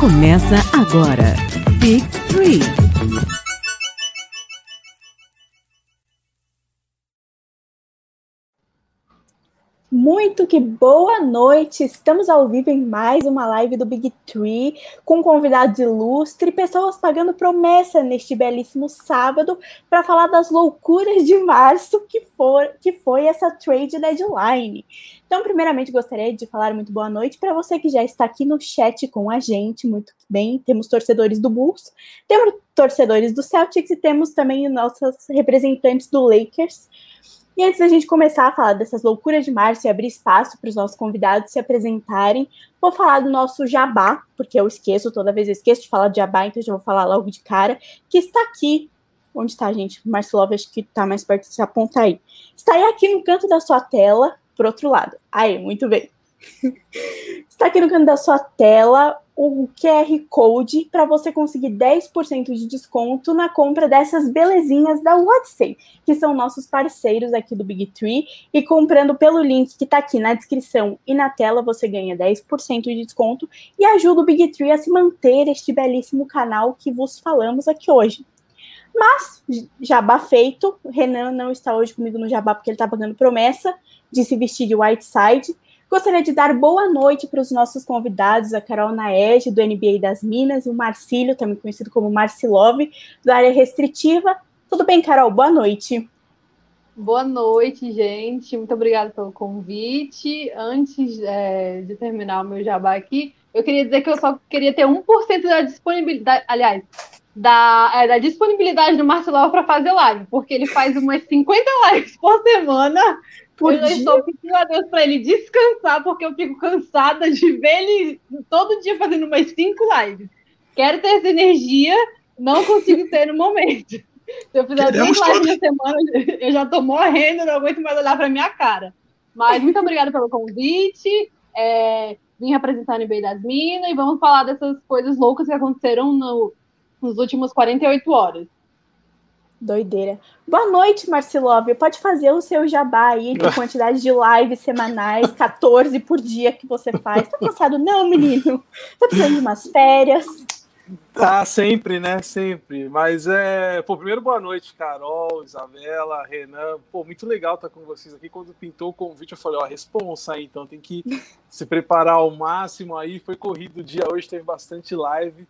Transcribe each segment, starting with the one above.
Começa agora. Big Three. Muito que boa noite! Estamos ao vivo em mais uma live do Big Tree, com convidados ilustres e pessoas pagando promessa neste belíssimo sábado para falar das loucuras de março que, for, que foi essa trade deadline. Então, primeiramente, gostaria de falar muito boa noite para você que já está aqui no chat com a gente, muito bem. Temos torcedores do Bulls, temos torcedores do Celtics e temos também nossos representantes do Lakers. E antes da gente começar a falar dessas loucuras de março e abrir espaço para os nossos convidados se apresentarem, vou falar do nosso jabá, porque eu esqueço, toda vez eu esqueço de falar de jabá, então já vou falar logo de cara, que está aqui. Onde está, gente? Marcelo, acho que está mais perto, se aponta aí. Está aí aqui no canto da sua tela, por outro lado. Aí, muito bem. Está aqui no canto da sua tela o QR Code para você conseguir 10% de desconto na compra dessas belezinhas da WhatsApp, que são nossos parceiros aqui do Big Tree. E comprando pelo link que está aqui na descrição e na tela, você ganha 10% de desconto e ajuda o Big Tree a se manter este belíssimo canal que vos falamos aqui hoje. Mas, jabá feito, o Renan não está hoje comigo no jabá porque ele está pagando promessa de se vestir de Whiteside. Gostaria de dar boa noite para os nossos convidados, a Carol Naed, do NBA das Minas, e o Marcílio, também conhecido como Marcilov, do área restritiva. Tudo bem, Carol? Boa noite. Boa noite, gente. Muito obrigada pelo convite. Antes é, de terminar o meu jabá aqui, eu queria dizer que eu só queria ter 1% da disponibilidade, aliás, da, é, da disponibilidade do Marcelo para fazer live, porque ele faz umas 50 lives por semana por eu dia? estou pedindo a Deus para ele descansar, porque eu fico cansada de ver ele todo dia fazendo umas cinco lives. Quero ter essa energia, não consigo ter no momento. Se eu fizer Queremos duas lives na semana, eu já estou morrendo, não aguento mais olhar para minha cara. Mas muito obrigada pelo convite. É, vim representar o NBA das Minas e vamos falar dessas coisas loucas que aconteceram no, nos últimos 48 horas. Doideira. Boa noite, Marcelov. Pode fazer o seu jabá aí de quantidade de lives semanais, 14 por dia que você faz. Tá cansado? Não, menino. Tá precisando de umas férias. Tá, sempre, né? Sempre. Mas é. Pô, primeiro, boa noite, Carol, Isabela, Renan. Pô, muito legal estar com vocês aqui. Quando pintou o convite, eu falei, ó, responsa aí, então tem que se preparar ao máximo aí. Foi corrido o dia hoje, teve bastante live.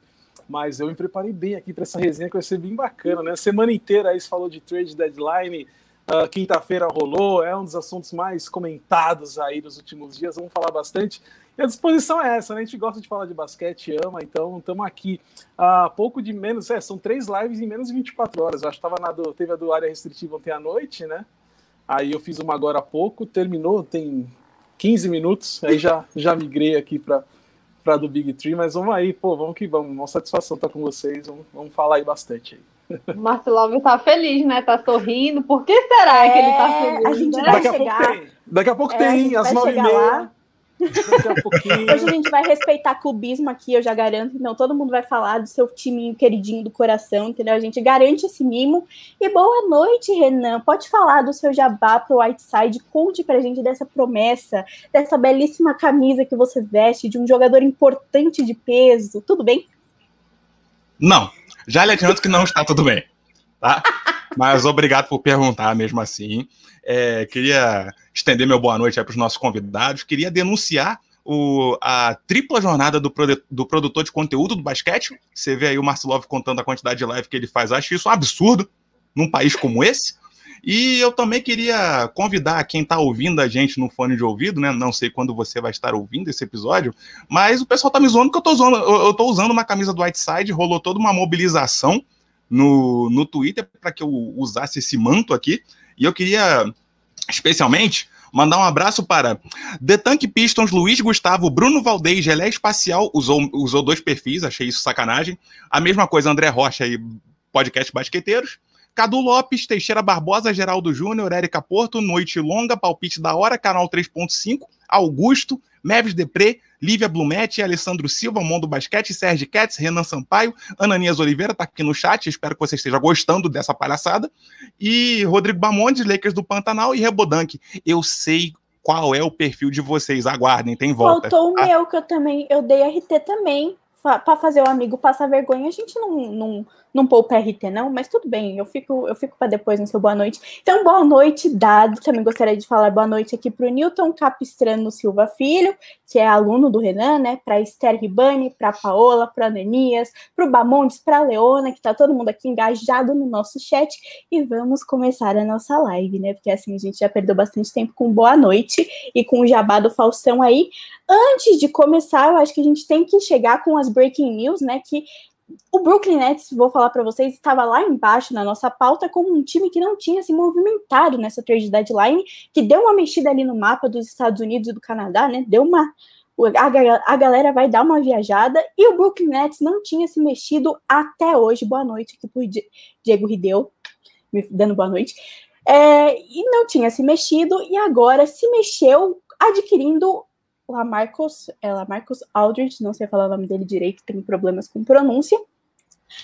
Mas eu me preparei bem aqui para essa resenha que vai ser bem bacana, né? Semana inteira aí se falou de trade deadline, uh, quinta-feira rolou, é um dos assuntos mais comentados aí dos últimos dias, vamos falar bastante. E a disposição é essa, né? A gente gosta de falar de basquete, ama, então estamos aqui. Uh, pouco de menos, é, são três lives em menos de 24 horas. Eu acho que tava na do, teve a do área restritiva ontem à noite, né? Aí eu fiz uma agora há pouco, terminou, tem 15 minutos, aí já, já migrei aqui para para do Big Tree, mas vamos aí, pô, vamos que vamos. Uma satisfação estar com vocês, vamos, vamos falar aí bastante aí. Marcelo tá feliz, né? Tá sorrindo. Por que será é, que ele tá feliz? A gente né? vai daqui chegar. A pouco tem. Daqui a pouco é, tem, às nove e meia. Hoje a gente vai respeitar clubismo aqui, eu já garanto. Não, todo mundo vai falar do seu timinho queridinho do coração, entendeu? A gente garante esse mimo. E boa noite, Renan. Pode falar do seu jabá pro Whiteside. Conte pra gente dessa promessa, dessa belíssima camisa que você veste, de um jogador importante de peso. Tudo bem? Não. Já lhe adianto que não está tudo bem. Tá? Mas obrigado por perguntar mesmo assim. É, queria estender meu boa noite para os nossos convidados. Queria denunciar o, a tripla jornada do, do, produtor de conteúdo do basquete. Você vê aí o Marcelov contando a quantidade de live que ele faz. Acho isso um absurdo num país como esse. E eu também queria convidar quem está ouvindo a gente no fone de ouvido, né? Não sei quando você vai estar ouvindo esse episódio, mas o pessoal tá me zoando que eu tô, usando, eu tô usando uma camisa do Whiteside, rolou toda uma mobilização no, no Twitter para que eu usasse esse manto aqui. E eu queria, especialmente, mandar um abraço para The Tank Pistons, Luiz Gustavo, Bruno Valdez, Gelé Espacial, usou, usou dois perfis, achei isso sacanagem. A mesma coisa, André Rocha e Podcast Basqueteiros. Cadu Lopes, Teixeira Barbosa, Geraldo Júnior, Érica Porto, Noite Longa, Palpite da Hora, Canal 3.5, Augusto, Meves Depré, Lívia Blumete, Alessandro Silva, Mundo Basquete, Sérgio Ketz, Renan Sampaio, Ananias Oliveira tá aqui no chat, espero que você esteja gostando dessa palhaçada, e Rodrigo Bamondes, Lakers do Pantanal e Rebodank. Eu sei qual é o perfil de vocês, aguardem, tem volta. Faltou tá? o meu, que eu também, eu dei RT também, para fazer o amigo passar vergonha, a gente não, não, não poupa RT, não, mas tudo bem, eu fico, eu fico para depois no seu boa noite. Então, boa noite, dado. Também gostaria de falar boa noite aqui para o Newton Capistrano Silva Filho, que é aluno do Renan, né? Para Esther Ribani, para Paola, para Ananias, para o Bamondes, para Leona, que está todo mundo aqui engajado no nosso chat. E vamos começar a nossa live, né? Porque assim a gente já perdeu bastante tempo com boa noite e com o jabá do Faustão aí. Antes de começar, eu acho que a gente tem que chegar com as breaking news, né? Que o Brooklyn Nets, vou falar para vocês, estava lá embaixo na nossa pauta como um time que não tinha se movimentado nessa trade deadline, que deu uma mexida ali no mapa dos Estados Unidos e do Canadá, né? Deu uma a, a galera vai dar uma viajada e o Brooklyn Nets não tinha se mexido até hoje. Boa noite aqui pro Diego Rideu, me dando boa noite. É, e não tinha se mexido e agora se mexeu adquirindo Lamarcus, é Lamarcus Aldridge, não sei falar o nome dele direito, tem problemas com pronúncia,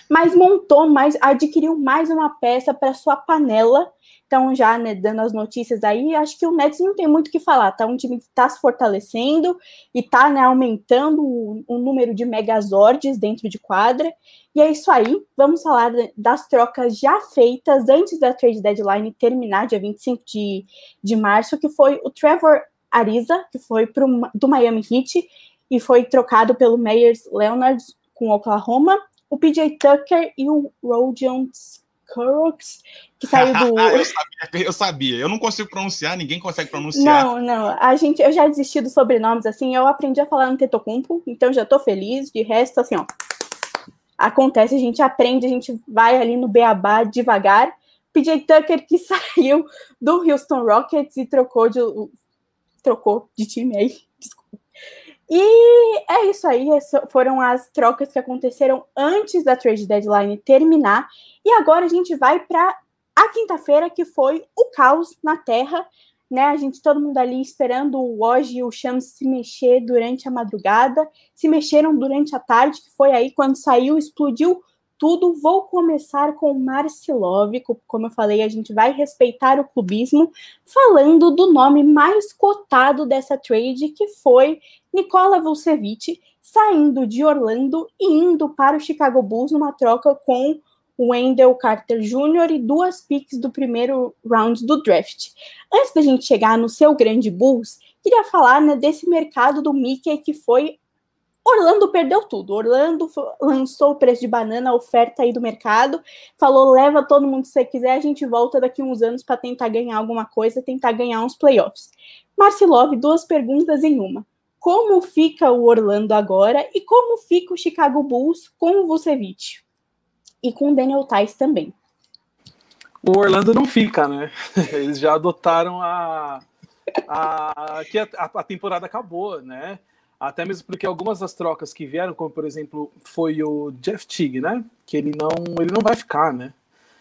mas montou mais, adquiriu mais uma peça para sua panela. Então, já né, dando as notícias aí, acho que o Nets não tem muito o que falar, tá? Um time que está se fortalecendo e está né, aumentando o, o, número de megazords dentro de quadra. E é isso aí, vamos falar das trocas já feitas antes da trade deadline terminar, dia 25 de, de março, que foi o Trevor Ariza, que foi pro, do Miami Heat e foi trocado pelo Meyers Leonard com Oklahoma, o PJ Tucker e o Rodion Scurrox, que saiu do. eu, sabia, eu sabia, eu não consigo pronunciar, ninguém consegue pronunciar. Não, não, a gente, eu já desisti dos sobrenomes, assim, eu aprendi a falar no Tetocumpo, então já tô feliz, de resto, assim, ó. Acontece, a gente aprende, a gente vai ali no beabá devagar. PJ Tucker que saiu do Houston Rockets e trocou de trocou de time aí, desculpa. E é isso aí, foram as trocas que aconteceram antes da trade deadline terminar. E agora a gente vai para a quinta-feira, que foi o caos na Terra, né? A gente, todo mundo ali esperando o Woj e o Shams se mexer durante a madrugada, se mexeram durante a tarde, que foi aí quando saiu, explodiu tudo. Vou começar com Marcilov, como eu falei, a gente vai respeitar o clubismo, falando do nome mais cotado dessa trade, que foi Nikola Vucevic, saindo de Orlando e indo para o Chicago Bulls numa troca com o Wendell Carter Jr. e duas picks do primeiro round do draft. Antes da gente chegar no seu grande Bulls, queria falar né, desse mercado do Mickey que foi Orlando perdeu tudo. Orlando lançou o preço de banana, a oferta aí do mercado, falou: leva todo mundo que você quiser, a gente volta daqui uns anos para tentar ganhar alguma coisa, tentar ganhar uns playoffs. Marcilov, duas perguntas em uma. Como fica o Orlando agora e como fica o Chicago Bulls com o Vucevic? E com o Daniel Tice também. O Orlando não fica, né? Eles já adotaram a, a que a, a temporada acabou, né? Até mesmo porque algumas das trocas que vieram, como por exemplo, foi o Jeff Tigg, né? Que ele não, ele não vai ficar, né?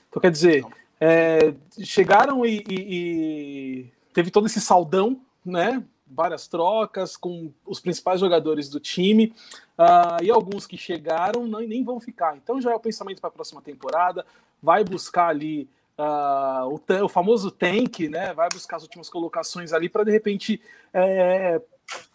Então quer dizer, é, chegaram e, e, e, teve todo esse saldão, né? Várias trocas com os principais jogadores do time uh, e alguns que chegaram não, nem vão ficar. Então já é o pensamento para a próxima temporada. Vai buscar ali Uh, o, o, famoso tank, né? Vai buscar as últimas colocações ali para de repente é,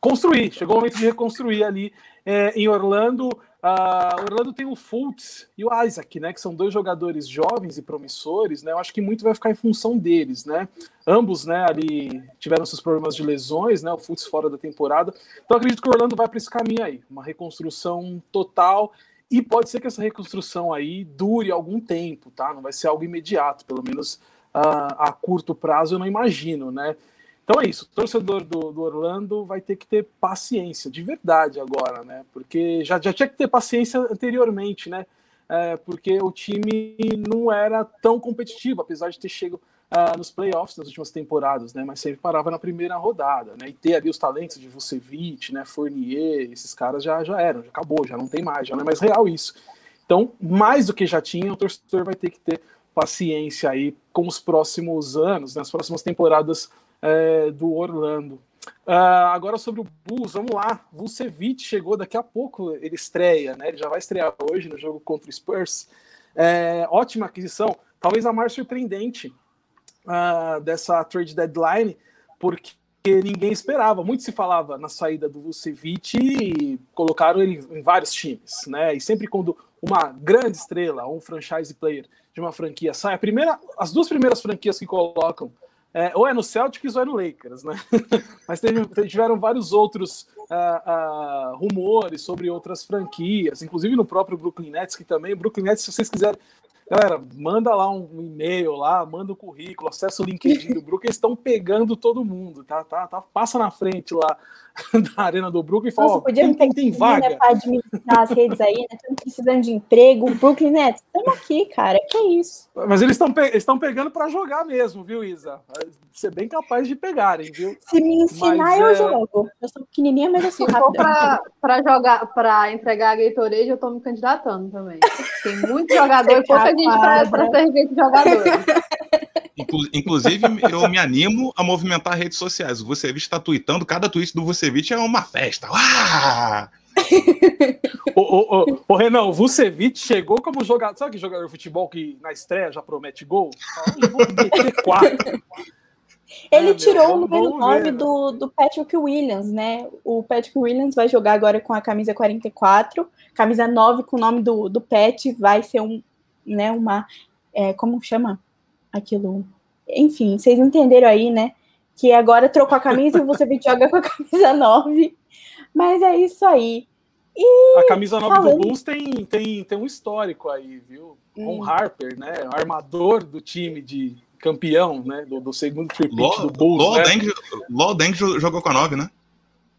construir. Chegou o momento de reconstruir ali é, em Orlando. Uh, Orlando tem o Fultz e o Isaac, né? Que são dois jogadores jovens e promissores, né? Eu acho que muito vai ficar em função deles, né? Ambos, né? Ali tiveram seus problemas de lesões, né? O Fultz fora da temporada. Então acredito que o Orlando vai para esse caminho aí, uma reconstrução total. E pode ser que essa reconstrução aí dure algum tempo, tá? Não vai ser algo imediato, pelo menos uh, a curto prazo eu não imagino, né? Então é isso, o torcedor do, do, Orlando vai ter que ter paciência, de verdade agora, né? Porque já, já tinha que ter paciência anteriormente, né? É, porque o time não era tão competitivo, apesar de ter chegado uh, nos playoffs nas últimas temporadas, né? Mas sempre parava na primeira rodada, né? E ter ali os talentos de Vucevic, né? Fournier, esses caras já, já eram, já acabou, já não tem mais, já não é mais real isso. Então, mais do que já tinha, o torcedor vai ter que ter paciência aí com os próximos anos, nas né? próximas temporadas é, do Orlando. Uh, agora sobre o Bulls, vamos lá. Vucevic chegou daqui a pouco, ele estreia, né? Ele já vai estrear hoje no jogo contra o Spurs. É, ótima aquisição, talvez a mais surpreendente uh, dessa trade deadline, porque ninguém esperava. Muito se falava na saída do Vucevic e colocaram ele em vários times, né? E sempre quando uma grande estrela, um franchise player de uma franquia sai, a primeira, as duas primeiras franquias que colocam é, ou é no Celtics ou é no Lakers, né? Mas teve, tiveram vários outros uh, uh, rumores sobre outras franquias, inclusive no próprio Brooklyn Nets, que também, Brooklyn Nets, se vocês quiserem Galera, manda lá um e-mail lá, manda o um currículo, acessa o LinkedIn do Brook, eles estão pegando todo mundo, tá, tá, tá? Passa na frente lá da arena do Brooklyn e fala, Nossa, podia tem, tem vaga. Né, para administrar as redes aí, né? Estamos precisando de emprego, Brooklyn Nets, estamos aqui, cara, que é isso. Mas eles estão pe pegando para jogar mesmo, viu, Isa? Ser bem capaz de pegarem, viu? Se me ensinar, mas, eu é... jogo. Eu sou pequenininha, mas eu sou rápida. para jogar, para entregar a Gatorade, eu estou me candidatando também. Tem muito jogador e pouca gente para servir de jogador. Inclusive, eu me animo a movimentar redes sociais. O Vucevic está tweetando, cada tweet do Vucevic é uma festa. Ah! ô, ô, ô, ô, Renan, o Vucevic chegou como jogador. Sabe que jogador de futebol que na estreia já promete gol? Ele é, tirou meu, o número 9 ver, do, do Patrick Williams, né? O Patrick Williams vai jogar agora com a camisa 44, camisa 9 com o nome do, do Pat, vai ser um, né, uma. É, como chama aquilo? Enfim, vocês entenderam aí, né? Que agora trocou a camisa e você joga com a camisa 9. Mas é isso aí. E a camisa 9 falando... do Bulls tem, tem, tem um histórico aí, viu? Hum. Harper, né? Armador do time de campeão, né? Do, do segundo tripit do Bulls. Luol né? Deng, Deng jogou com a 9, né?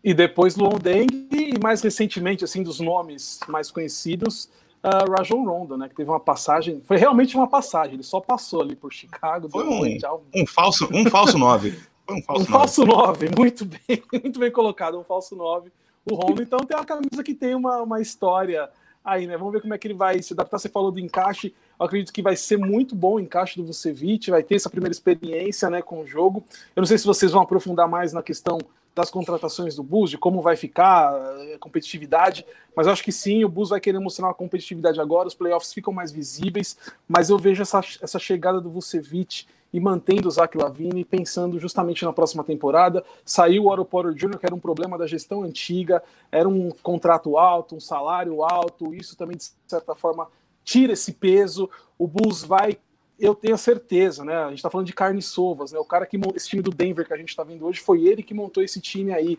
E depois Luol Deng e mais recentemente, assim, dos nomes mais conhecidos, uh, Rajon Rondo, né? Que teve uma passagem, foi realmente uma passagem, ele só passou ali por Chicago. Foi um, um, falso, um falso 9. Foi um falso um 9. falso 9, muito bem, muito bem colocado, um falso 9. O Rondo, então, tem uma camisa que tem uma, uma história aí, né? Vamos ver como é que ele vai se adaptar. Você falou do encaixe, eu acredito que vai ser muito bom o encaixe do Vucevic, vai ter essa primeira experiência, né, com o jogo. Eu não sei se vocês vão aprofundar mais na questão das contratações do Bulls, de como vai ficar a eh, competitividade, mas eu acho que sim, o Bulls vai querer mostrar uma competitividade agora, os playoffs ficam mais visíveis, mas eu vejo essa, essa chegada do Vucevic e mantendo o Zach Lavine, pensando justamente na próxima temporada. Saiu o Oro Porter Jr., que era um problema da gestão antiga, era um contrato alto, um salário alto, isso também, de certa forma, tira esse peso. O Bulls vai eu tenho certeza, né? A gente está falando de carne sovas, né? O cara que montou esse time do Denver que a gente está vendo hoje foi ele que montou esse time aí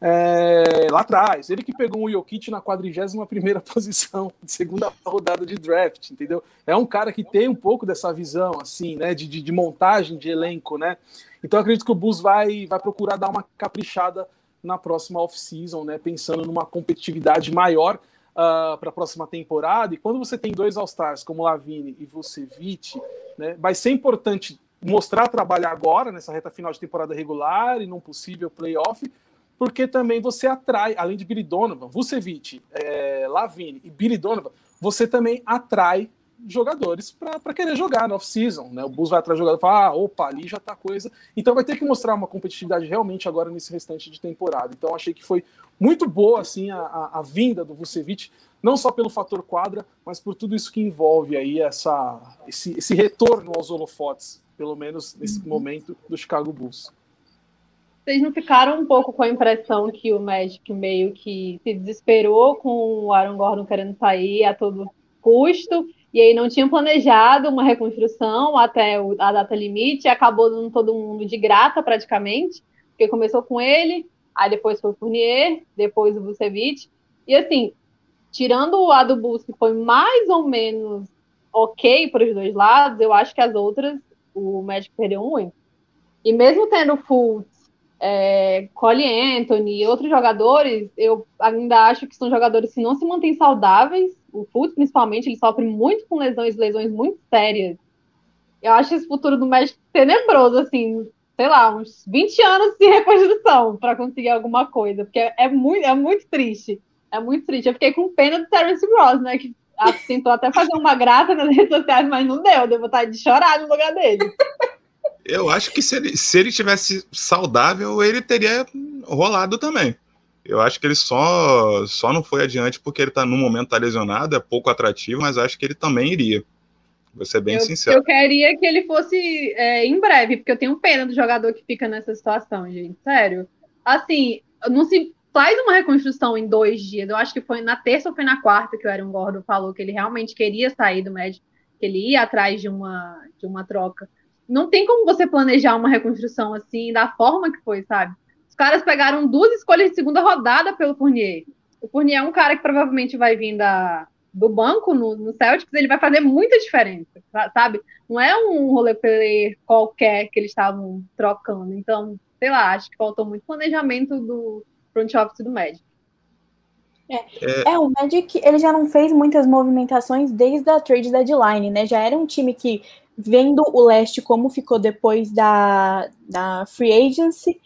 é, lá atrás. Ele que pegou o Jokic na 41 primeira posição, de segunda rodada de draft, entendeu? É um cara que tem um pouco dessa visão, assim, né? De, de, de montagem de elenco, né? Então acredito que o Bulls vai, vai procurar dar uma caprichada na próxima off-season, né? Pensando numa competitividade maior uh, para a próxima temporada. E quando você tem dois All-Stars como Lavine e Vucevic, né, vai ser importante mostrar trabalho agora, nessa reta final de temporada regular e num possível playoff, porque também você atrai, além de Billy Donovan, Vucevic, é, Lavine e Billy Donovan, você também atrai jogadores para querer jogar no off-season. Né? O Bulls vai atrás do jogador e fala, ah, opa, ali já tá coisa. Então vai ter que mostrar uma competitividade realmente agora nesse restante de temporada. Então achei que foi muito boa assim a, a, a, vinda do Vucevic, não só pelo fator quadra, mas por tudo isso que envolve aí essa, esse, esse retorno aos holofotes, pelo menos nesse uhum. momento do Chicago Bulls. Vocês não ficaram um pouco com a impressão que o Magic meio que se desesperou com o Aaron Gordon querendo sair a todo custo e aí não tinha planejado uma reconstrução até a data limite, acabou dando todo mundo de grata praticamente, porque começou com ele, aí depois foi o Fournier, depois o Vucevic. E assim, tirando o lado do Bulls, que foi mais ou menos ok para os dois lados, eu acho que as outras, o Magic perdeu muito. E mesmo tendo Fultz, é, Cole Anthony e outros jogadores, eu ainda acho que são jogadores que não se mantêm saudáveis. O Fultz, principalmente, ele sofre muito com lesões, lesões muito sérias. Eu acho esse futuro do Magic tenebroso, assim sei lá, uns 20 anos de reconstrução para conseguir alguma coisa, porque é, muito, é muito triste. É muito triste. Eu fiquei com pena do Terence Ross, né? Que tentou até fazer uma graça nas redes sociais, mas não deu. Deu vontade de chorar no lugar dele. Eu acho que se ele, se ele tivesse saudável, ele teria rolado também. Eu acho que ele só, só não foi adiante porque ele tá no momento tá lesionado, é pouco atrativo, mas acho que ele também iria. Vou ser bem eu, sincero. Eu queria que ele fosse é, em breve, porque eu tenho pena do jogador que fica nessa situação, gente. Sério. Assim, não se faz uma reconstrução em dois dias. Eu acho que foi na terça ou foi na quarta que o Aaron Gordon falou que ele realmente queria sair do Magic, que ele ia atrás de uma, de uma troca. Não tem como você planejar uma reconstrução assim, da forma que foi, sabe? Os caras pegaram duas escolhas de segunda rodada pelo Fournier. O Fournier é um cara que provavelmente vai vir da, do banco no, no Celtics, ele vai fazer muita diferença, sabe? Não é um rolê player qualquer que eles estavam trocando. Então, sei lá, acho que faltou muito planejamento do front office do Magic. É, é. é, o Magic ele já não fez muitas movimentações desde a trade deadline, né? Já era um time que, vendo o leste como ficou depois da, da free agency,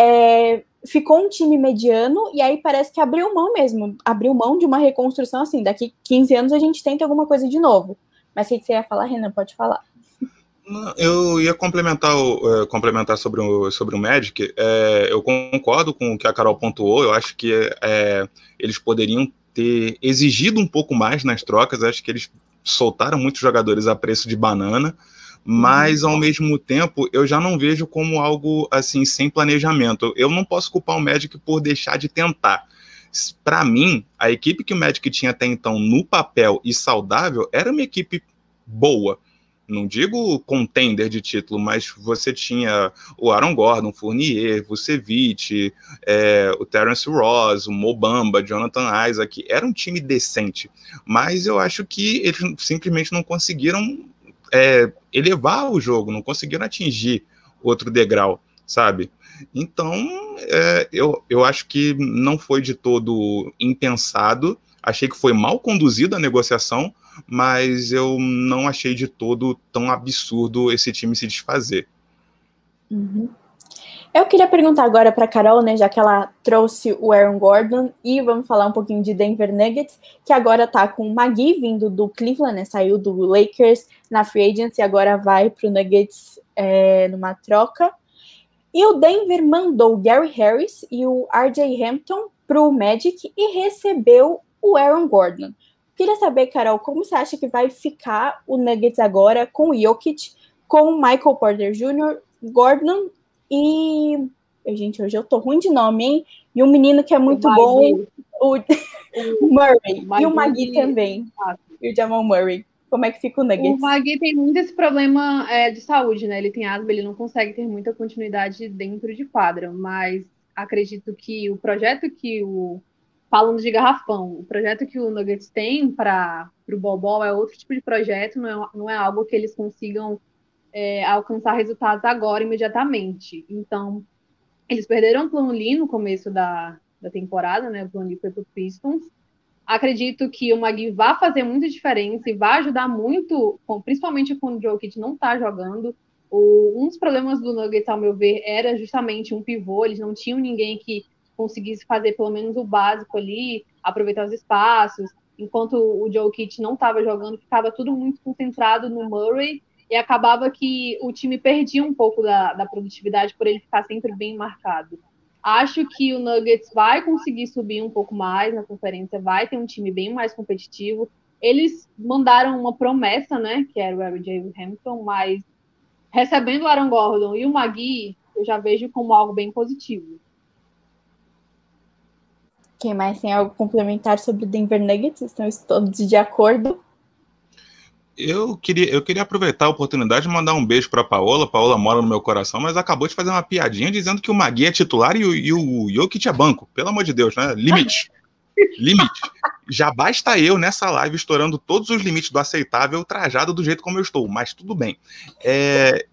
é, ficou um time mediano e aí parece que abriu mão mesmo, abriu mão de uma reconstrução assim, daqui 15 anos a gente tenta alguma coisa de novo. Mas o que você ia falar, Renan? Pode falar. Eu ia complementar, uh, complementar sobre o, sobre o Magic. É, eu concordo com o que a Carol pontuou. Eu acho que é, eles poderiam ter exigido um pouco mais nas trocas. Acho que eles soltaram muitos jogadores a preço de banana mas ao mesmo tempo eu já não vejo como algo assim sem planejamento. Eu não posso culpar o Magic por deixar de tentar. Para mim, a equipe que o Magic tinha até então no papel e saudável era uma equipe boa. Não digo contender de título, mas você tinha o Aaron Gordon, Fournier, Vucevic, é, o Terence Ross, o Mobamba, Jonathan Isaac. Era um time decente, mas eu acho que eles simplesmente não conseguiram é, elevar o jogo, não conseguiram atingir outro degrau, sabe? Então, é, eu, eu acho que não foi de todo impensado. Achei que foi mal conduzida a negociação, mas eu não achei de todo tão absurdo esse time se desfazer. Uhum. Eu queria perguntar agora para Carol, né, já que ela trouxe o Aaron Gordon, e vamos falar um pouquinho de Denver Nuggets, que agora está com o Magui vindo do Cleveland, né, saiu do Lakers na free agency, agora vai para o Nuggets é, numa troca. E o Denver mandou o Gary Harris e o RJ Hampton para o Magic e recebeu o Aaron Gordon. Queria saber, Carol, como você acha que vai ficar o Nuggets agora com o Jokic, com o Michael Porter Jr., Gordon e. Gente, hoje eu tô ruim de nome, hein? E um menino que é muito o bom, o, o Murray. O e o Magui também. Ah. E o Jamal Murray. Como é que fica o Nuggets? O Magui tem muito esse problema é, de saúde, né? Ele tem asma, ele não consegue ter muita continuidade dentro de quadra, mas acredito que o projeto que o. Falando de garrafão, o projeto que o Nuggets tem para o Bobol é outro tipo de projeto, não é, não é algo que eles consigam é, alcançar resultados agora, imediatamente. Então, eles perderam o Plano Lee no começo da, da temporada, né? O Plano Lee foi para Pistons. Acredito que o Magui vai fazer muita diferença e vai ajudar muito, principalmente quando o Jokic não está jogando. O, um dos problemas do Nuggets, ao meu ver, era justamente um pivô. Eles não tinham ninguém que conseguisse fazer pelo menos o básico ali, aproveitar os espaços. Enquanto o Jokic não estava jogando, ficava tudo muito concentrado no Murray e acabava que o time perdia um pouco da, da produtividade por ele ficar sempre bem marcado. Acho que o Nuggets vai conseguir subir um pouco mais na conferência, vai ter um time bem mais competitivo. Eles mandaram uma promessa, né, que era o R.J. Hampton, mas recebendo o Aaron Gordon e o Magui, eu já vejo como algo bem positivo. Quem mais tem algo complementar sobre o Denver Nuggets? Estão todos de acordo? Eu queria, eu queria aproveitar a oportunidade de mandar um beijo para Paola. Paola mora no meu coração, mas acabou de fazer uma piadinha dizendo que o Magui é titular e o, e o Jokic é banco. Pelo amor de Deus, né? Limite. Limite. Já basta eu nessa live estourando todos os limites do aceitável, trajado do jeito como eu estou, mas tudo bem. É,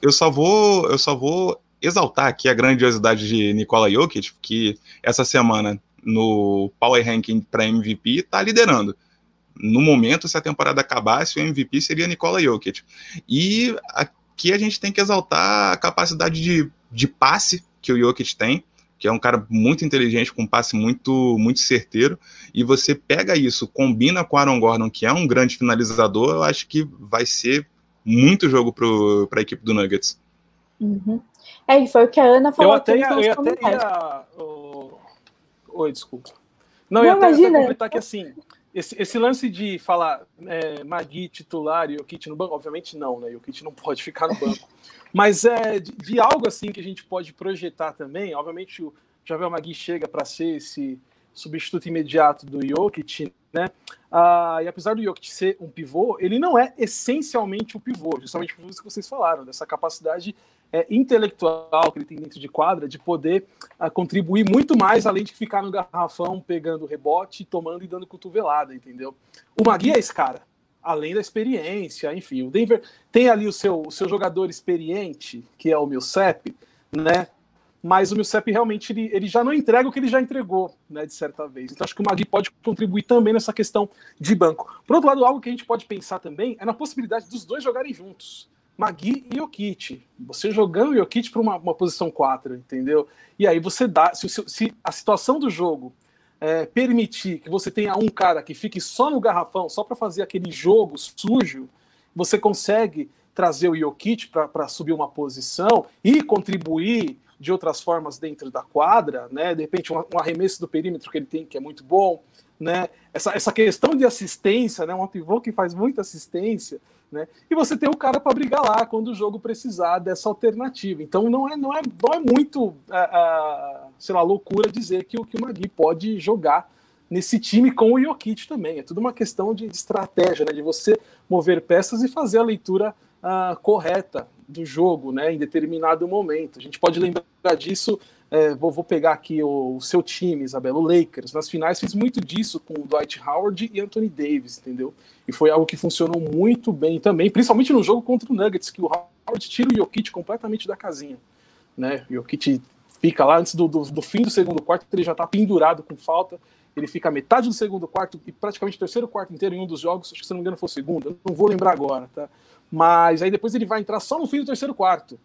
eu só vou, eu só vou exaltar aqui a grandiosidade de Nikola Jokic, que essa semana no Power Ranking para MVP está liderando no momento, se a temporada acabasse, o MVP seria Nikola Jokic. E aqui a gente tem que exaltar a capacidade de, de passe que o Jokic tem, que é um cara muito inteligente, com um passe muito, muito certeiro, e você pega isso, combina com Aaron Gordon, que é um grande finalizador, eu acho que vai ser muito jogo para a equipe do Nuggets. Uhum. É, e foi o que a Ana falou. Eu até, ia, eu até ia... Oh... Oi, desculpa. Não, Não eu até, imagina. até comentar que assim, esse, esse, lance de falar é, Magui titular e o Kit no banco, obviamente não, né? E o Kit não pode ficar no banco. Mas é de, de, algo assim que a gente pode projetar também. Obviamente o Javel Magui chega para ser esse substituto imediato do Jokic, né? Ah, e apesar do Jokic ser um pivô, ele não é essencialmente o um pivô, justamente por isso que vocês falaram, dessa capacidade é, intelectual que ele tem dentro de quadra de poder ah, contribuir muito mais além de ficar no garrafão pegando rebote, tomando e dando cotovelada, entendeu? O Magui é esse cara, além da experiência, enfim, o Denver tem ali o seu, o seu jogador experiente, que é o Millsap, né? mas o Millsap realmente ele, ele já não entrega o que ele já entregou, né, de certa vez. Então acho que o Magui pode contribuir também nessa questão de banco. Por outro lado, algo que a gente pode pensar também é na possibilidade dos dois jogarem juntos. Magui e Jokic. Você jogando o Jokic para uma, uma, posição 4, entendeu? E aí você dá. Se, se, a situação do jogo é, permitir que você tenha um cara que fique só no garrafão, só para fazer aquele jogo sujo, você consegue trazer o Jokic para subir uma posição e contribuir de outras formas dentro da quadra, né? De repente, um, um, arremesso do perímetro que ele tem, que é muito bom, né? Essa, essa questão de assistência, né? Um pivô que faz muita assistência, né? E você tem o cara para brigar lá quando o jogo precisar dessa alternativa. Então, não é, não é, não é muito, uh, uh, sei lá, loucura dizer que, que o Magui pode jogar nesse time com o Jokic também. É tudo uma questão de, estratégia, né? De você mover peças e fazer a leitura uh, correta do jogo, né, em determinado momento. A gente pode lembrar disso. É, vou, vou, pegar aqui o, o, seu time, Isabela, o Lakers. Nas finais fez muito disso com o Dwight Howard e Anthony Davis, entendeu? E foi algo que funcionou muito bem também, principalmente no jogo contra o Nuggets, que o Howard tira o Jokic completamente da casinha. Né? O Jokic fica lá antes do, do, do fim do segundo quarto, ele já está pendurado com falta. Ele fica metade do segundo quarto e praticamente terceiro quarto inteiro em um dos jogos. Acho que se não me engano foi o segundo, eu não vou lembrar agora, tá? Mas aí depois ele vai entrar só no fim do terceiro quarto.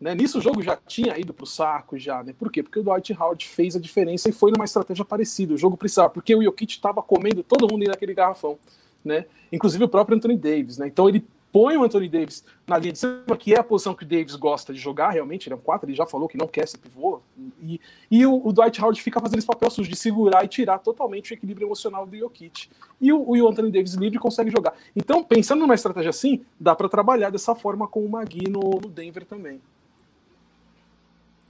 Né? Nisso o jogo já tinha ido para o saco já, né? Por quê? Porque o Dwight Howard fez a diferença e foi numa estratégia parecida. O jogo precisava, porque o Jokic estava comendo todo mundo naquele garrafão, né? Inclusive o próprio Anthony Davis, né? Então ele põe o Anthony Davis na linha de cima, que é a posição que o Davis gosta de jogar, realmente, ele é um 4, ele já falou que não quer ser pivô, e, e o, o, Dwight Howard fica fazendo esse papel sujo de segurar e tirar totalmente o equilíbrio emocional do Jokic. E o, o Anthony Davis livre consegue jogar. Então, pensando numa estratégia assim, dá para trabalhar dessa forma com o Magui no, no Denver também.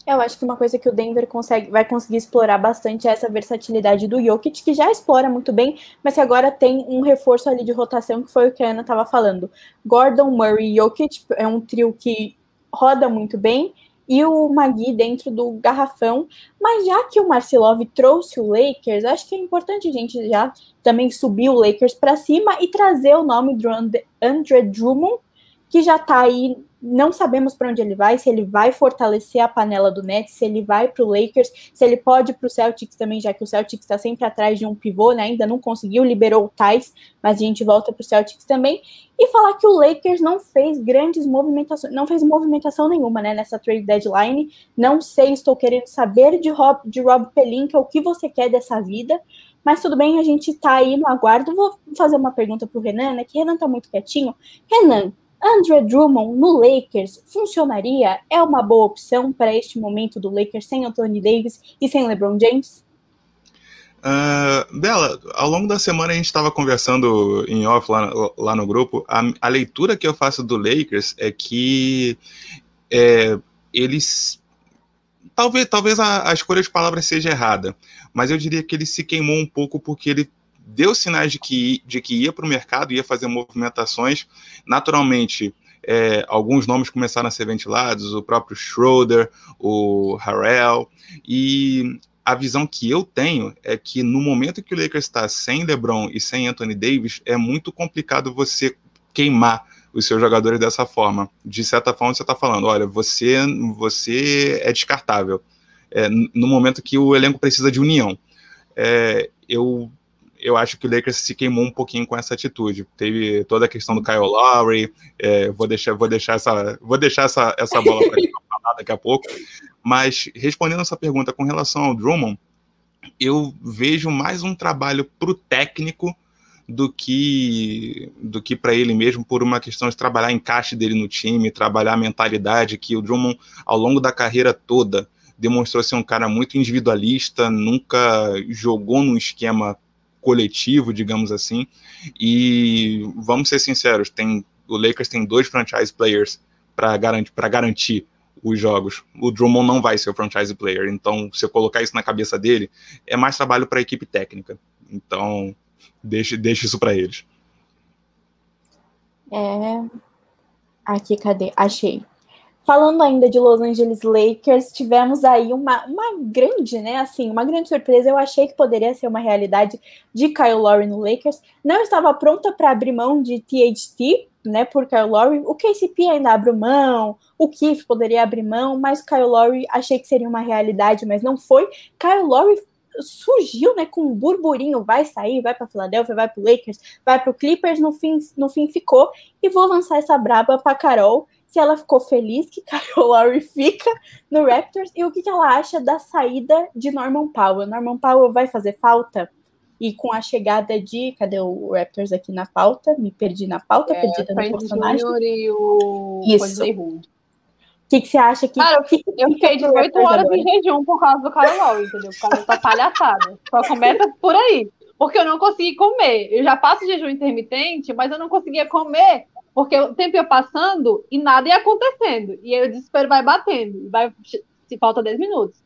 Eu acho que uma coisa que o Denver consegue, vai conseguir explorar bastante é essa versatilidade do Jokic, que já explora muito bem, mas que agora tem um reforço ali de rotação, que foi o que a Ana estava falando. Gordon, Murray e Jokic é um trio que roda muito bem, e o Magui dentro do garrafão. Mas já que o Marcelov trouxe o Lakers, acho que é importante a gente já também subir o Lakers para cima e trazer o nome do Andre Drummond, que já está aí não sabemos para onde ele vai, se ele vai fortalecer a panela do Nets, se ele vai para o Lakers, se ele pode para o Celtics também, já que o Celtics está sempre atrás de um pivô, né? ainda não conseguiu, liberou o Thais, mas a gente volta para o Celtics também. E falar que o Lakers não fez grandes movimentações, não fez movimentação nenhuma né, nessa trade deadline. Não sei, estou querendo saber de Rob, de Rob Pelinka o que você quer dessa vida. Mas tudo bem, a gente está aí no aguardo. Vou fazer uma pergunta para o Renan, né? Que Renan está muito quietinho. Renan, Andrew Drummond no Lakers funcionaria? É uma boa opção para este momento do Lakers sem Anthony Davis e sem LeBron James? Uh, Bela, ao longo da semana a gente estava conversando em off lá, lá no grupo. A, a, leitura que eu faço do Lakers é que é, eles. Talvez, talvez a, a escolha de palavras seja errada, mas eu diria que ele se queimou um pouco porque ele deu sinais de que, de que ia para o mercado, ia fazer movimentações. Naturalmente, é, alguns nomes começaram a ser ventilados, o próprio Schroeder, o Harrell, e a visão que eu tenho é que no momento que o Lakers está sem LeBron e sem Anthony Davis, é muito complicado você queimar os seus jogadores dessa forma. De certa forma, você está falando, olha, você, você é descartável. É, no momento que o elenco precisa de união. É, eu eu acho que o Lakers se queimou um pouquinho com essa atitude. Teve toda a questão do Kyle Lowry, é, vou deixar, vou deixar essa, vou deixar essa, essa bola para falar daqui a pouco. Mas respondendo essa pergunta com relação ao Drummond, eu vejo mais um trabalho para o técnico do que do que para ele mesmo por uma questão de trabalhar encaixe dele no time, trabalhar a mentalidade que o Drummond ao longo da carreira toda demonstrou ser um cara muito individualista, nunca jogou num esquema coletivo, digamos assim. E vamos ser sinceros, tem o Lakers tem dois franchise players para garantir, garantir os jogos. O Drummond não vai ser o franchise player, então se eu colocar isso na cabeça dele, é mais trabalho para a equipe técnica. Então, deixe, deixe isso para eles. É. Aqui, cadê? Achei. Falando ainda de Los Angeles Lakers, tivemos aí uma, uma grande, né? Assim, uma grande surpresa. Eu achei que poderia ser uma realidade de Kyle Lowry no Lakers. Não estava pronta para abrir mão de THT, né? Por Kyle Lowry. O KCP ainda abre mão, o Keith poderia abrir mão, mas Kyle Lowry achei que seria uma realidade, mas não foi. Kyle Lowry surgiu, né, com um burburinho, vai sair, vai para Filadélfia, vai para Lakers, vai para Clippers, no fim, no fim ficou. E vou lançar essa braba para Carol se ela ficou feliz que Kyle Lowry fica no Raptors e o que, que ela acha da saída de Norman Powell. Norman Powell vai fazer falta? E com a chegada de. Cadê o Raptors aqui na pauta? Me perdi na pauta, é, perdida no personagem. E o Isso. O que, que você acha que. Cara, que, eu fiquei 18 horas em jejum por causa do Kyle Lowry, entendeu? Por causa dessa palhaçada. Só começa por aí. Porque eu não consegui comer. Eu já passo jejum intermitente, mas eu não conseguia comer porque o tempo ia passando e nada ia acontecendo. E aí o desespero vai batendo. Vai, se falta 10 minutos,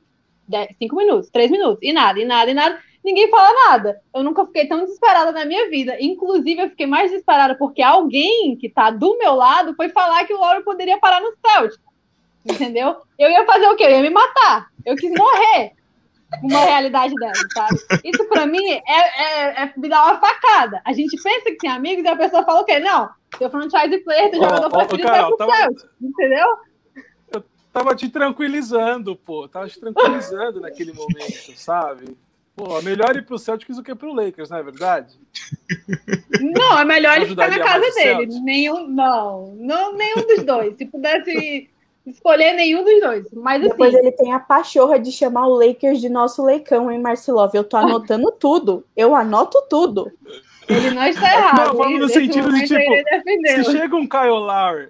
5 minutos, 3 minutos, e nada, e nada, e nada. Ninguém fala nada. Eu nunca fiquei tão desesperada na minha vida. Inclusive, eu fiquei mais desesperada porque alguém que tá do meu lado foi falar que o Lauro poderia parar no Celtic. Entendeu? Eu ia fazer o quê? Eu ia me matar. Eu quis morrer uma realidade dela, sabe? Isso para mim é, é, é, me dar uma facada. A gente pensa que tem amigos e a pessoa fala o quê? Não, seu franchise player, teu jogador oh, preferido vai pro tava... entendeu? Eu tava te tranquilizando, pô. Tava te tranquilizando naquele momento, sabe? Pô, melhor ir pro Celtics do que pro Lakers, não é verdade? Não, é melhor ele ficar na casa dele. Nenhum, não, não, nenhum dos dois. Se pudesse escolher nenhum dos dois. Mas assim, Depois ele tem a pachorra de chamar o Lakers de nosso leicão, hein, Marcelov? Eu tô anotando tudo. Eu anoto tudo. Ele não está errado. Não, falando no sentido de tipo, se chega um Kyle Lowry,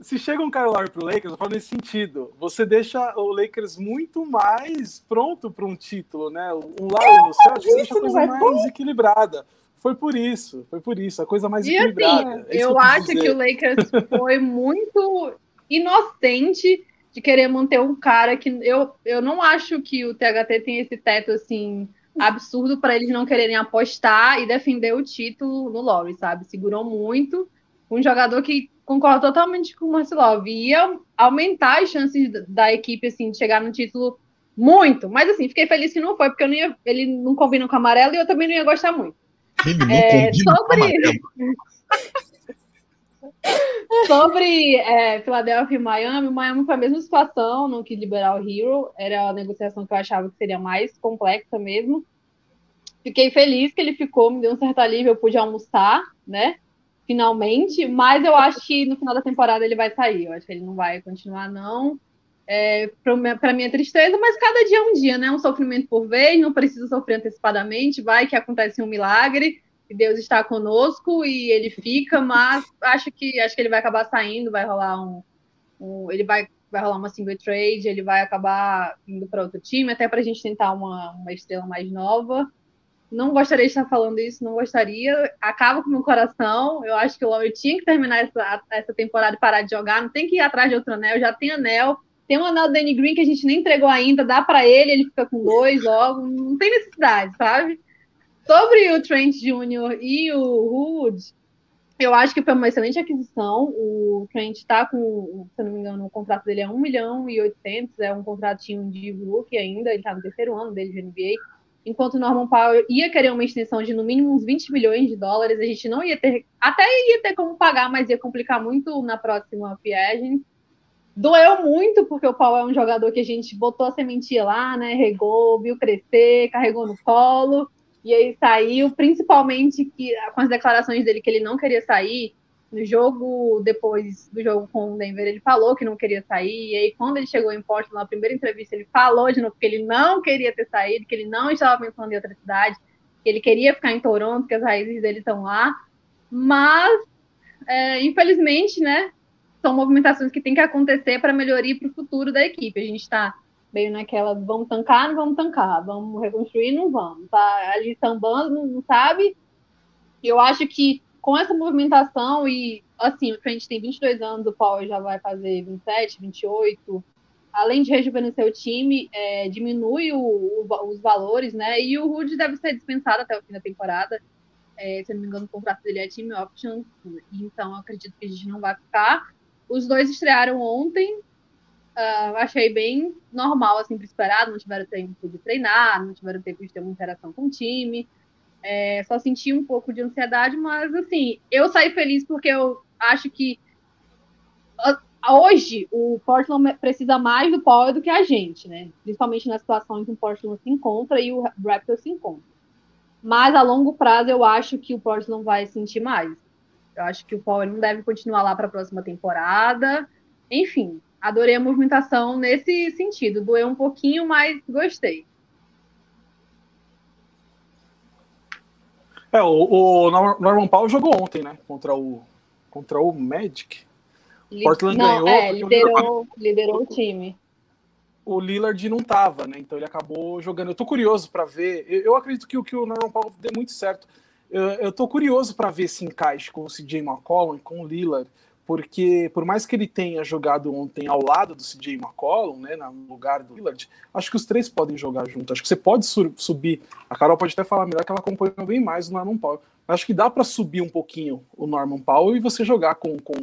se chega um Kyle Lowry pro Lakers, eu falo nesse sentido, você deixa o Lakers muito mais pronto para um título, né? Um Lowry no céu, deixa a coisa mais equilibrada. Foi por isso, foi por isso, a coisa mais e assim, equilibrada. Assim, é eu, eu acho dizer. que o Lakers foi muito inocente de querer manter um cara que eu, eu não acho que o THT tem esse teto assim absurdo para eles não quererem apostar e defender o título no Lowry, sabe? Segurou muito. Um jogador que concorda totalmente com o Marcelov. Ia aumentar as chances da equipe, assim, de chegar no título muito. Mas, assim, fiquei feliz que não foi, porque não ia, ele não combina com amarelo e eu também não ia gostar muito. Ele não é, combina sobre... com amarelo. Sobre é, Philadelphia e Miami, Miami foi a mesma situação, não quis liberar o Hero, era a negociação que eu achava que seria mais complexa mesmo. Fiquei feliz que ele ficou, me deu um certo alívio, eu pude almoçar, né? Finalmente, mas eu acho que no final da temporada ele vai sair, eu acho que ele não vai continuar, não. É, para minha tristeza, mas cada dia é um dia, né? Um sofrimento por vez, não precisa sofrer antecipadamente, vai que acontece um milagre que Deus está conosco e ele fica, mas acho que acho que ele vai acabar saindo, vai rolar um, um ele vai vai rolar uma single trade, ele vai acabar indo para outro time, até para a gente tentar uma, uma estrela mais nova. Não gostaria de estar falando isso, não gostaria. Acaba com o meu coração. Eu acho que o Lowry tinha que terminar essa, essa temporada e parar de jogar. Não tem que ir atrás de outro anel, já tem anel. Tem um anel do Danny Green que a gente nem entregou ainda, dá para ele, ele fica com dois logo. Não tem necessidade, sabe? Sobre o Trent Jr. e o Hood, eu acho que foi uma excelente aquisição. O Trent está com, se não me engano, o contrato dele é 1 milhão e 800, é um contratinho de rookie ainda, ele está no terceiro ano dele de NBA. Enquanto o Norman Powell ia querer uma extensão de no mínimo uns 20 milhões de dólares, a gente não ia ter, até ia ter como pagar, mas ia complicar muito na próxima viagem. Doeu muito, porque o Paulo é um jogador que a gente botou a sementinha lá, né? Regou, viu crescer, carregou no colo e aí saiu, principalmente que, com as declarações dele que ele não queria sair. No jogo, depois do jogo com o Denver, ele falou que não queria sair. E aí, quando ele chegou em Portland, na primeira entrevista, ele falou de novo que ele não queria ter saído, que ele não estava pensando em outra cidade, que ele queria ficar em Toronto, que as raízes dele estão lá. Mas, é, infelizmente, né, são movimentações que têm que acontecer para melhoria para o futuro da equipe. A gente está meio naquelas, vamos tancar, não vamos tancar, vamos reconstruir, não vamos, tá ali sambando, não, sabe. Eu acho que com essa movimentação e, assim, o Trent tem 22 anos, o Paul já vai fazer 27, 28, além de rejuvenescer o time, é, diminui o, o, os valores, né, e o Rude deve ser dispensado até o fim da temporada, é, se não me engano, o contrato dele é time option, então acredito que a gente não vai ficar. Os dois estrearam ontem, uh, achei bem normal, assim, esperar, não tiveram tempo de treinar, não tiveram tempo de ter uma interação com o time, é, só senti um pouco de ansiedade, mas, assim, eu saí feliz porque eu acho que hoje o Portland precisa mais do Paul do que a gente, né? Principalmente nas situações que o Portland se encontra e o Raptors se encontra. Mas a longo prazo eu acho que o Portland vai sentir mais. Eu acho que o Paul não deve continuar lá para a próxima temporada. Enfim, adorei a movimentação nesse sentido. Doeu um pouquinho, mas gostei. É, o, o Norman Powell jogou ontem, né? Contra o, contra o Magic. Portland não, ganhou. É, liderou, o liderou o time. O Lillard não tava, né? Então ele acabou jogando. Eu tô curioso para ver. Eu, eu, acredito que, que o Norman Powell dê muito certo. Eu, eu tô curioso para ver esse encaixe com o CJ McCollum, com o Lillard, porque por mais que ele tenha jogado ontem ao lado do CJ McCollum, né, no lugar do Lillard, acho que os três podem jogar junto. Acho que você pode subir. A Carol pode até falar melhor que ela acompanha bem mais o Norman Powell. Acho que dá para subir um pouquinho o Norman Powell e você jogar com, com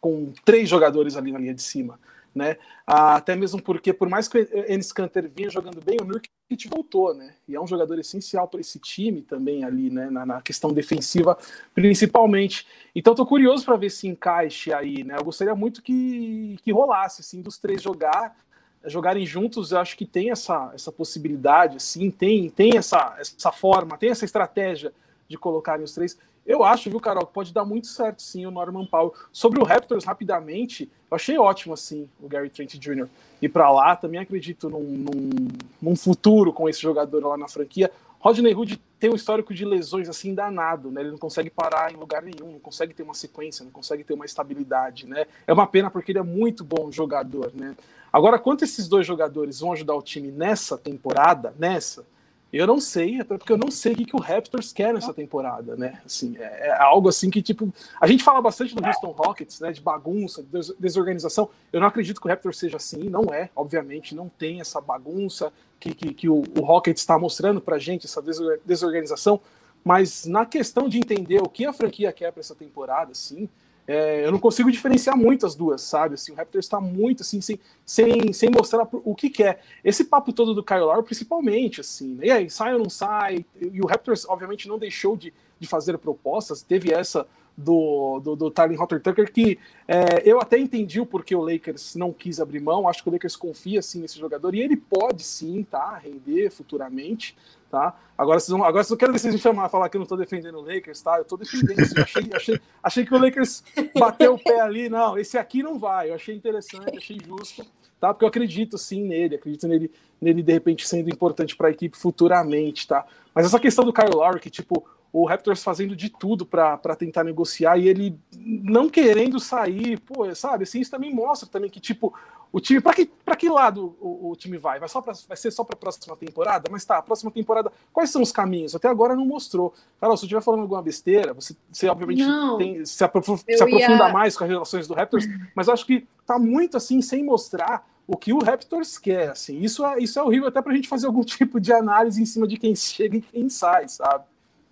com três jogadores ali na linha de cima. Né? Até mesmo porque, por mais que o Enes Kanter vinha jogando bem, o Nurkic voltou, né? E é um jogador essencial para esse time também ali, né? Na, na, questão defensiva, principalmente. Então, estou curioso para ver esse encaixe aí, né? Eu gostaria muito que, que rolasse, assim, dos três jogar, jogarem juntos. Eu acho que tem essa, essa possibilidade, assim, tem, tem essa, essa forma, tem essa estratégia de colocarem os três. Eu acho, viu, Carol, que pode dar muito certo, sim, o Norman Powell. Sobre o Raptors, rapidamente, eu achei ótimo, assim, o Gary Trent Jr. ir para lá. Também acredito num, num, num, futuro com esse jogador lá na franquia. Rodney Hood tem um histórico de lesões, assim, danado, né? Ele não consegue parar em lugar nenhum, não consegue ter uma sequência, não consegue ter uma estabilidade, né? É uma pena porque ele é muito bom jogador, né? Agora, quanto esses dois jogadores vão ajudar o time nessa temporada, nessa eu não sei, até porque eu não sei o que, que o Raptors quer nessa temporada, né? Assim, é, é, algo assim que, tipo, a gente fala bastante do Houston Rockets, né? De bagunça, de desorganização. Eu não acredito que o Raptors seja assim, não é, obviamente, não tem essa bagunça que, que, que o, o Rockets está mostrando pra gente, essa desorganização. Mas na questão de entender o que a franquia quer para essa temporada, sim, é, eu não consigo diferenciar muito as duas, sabe? Assim, o Raptors está muito assim, sem, sem, sem mostrar o que quer. Esse papo todo do Kyle Lowry, principalmente, assim, né? e aí, sai ou não sai? E o Raptors, obviamente, não deixou de, de fazer propostas, teve essa do, do, do Tyler Hotter Tucker, que é, eu até entendi o porquê o Lakers não quis abrir mão, acho que o Lakers confia sim nesse jogador, e ele pode sim, tá, render futuramente, tá? Agora vocês, vão, agora vocês não quero ver vocês me chamar, falar que eu não tô defendendo o Lakers, tá? Eu tô defendendo, assim, achei, achei, achei que o Lakers bateu o pé ali, não, esse aqui não vai, eu achei interessante, achei justo, tá? Porque eu acredito sim nele, acredito nele, nele de repente sendo importante para a equipe futuramente, tá? Mas essa questão do Kyle Lowry, que tipo, o Raptors fazendo de tudo para tentar negociar e ele não querendo sair, pô, sabe? Assim, isso também mostra também que, tipo, o time, para que, pra que lado o, o, time vai? Vai, só pra, vai ser só para a próxima temporada? Mas tá, a próxima temporada, quais são os caminhos? Até agora não mostrou. Carol, se eu estiver falando alguma besteira, você, você obviamente tem, se, aprof, se aprofunda ia... mais com as relações do Raptors, mas eu acho que tá muito assim, sem mostrar o que o Raptors quer, assim. Isso é, isso é horrível até para a gente fazer algum tipo de análise em cima de quem chega e quem sai, sabe?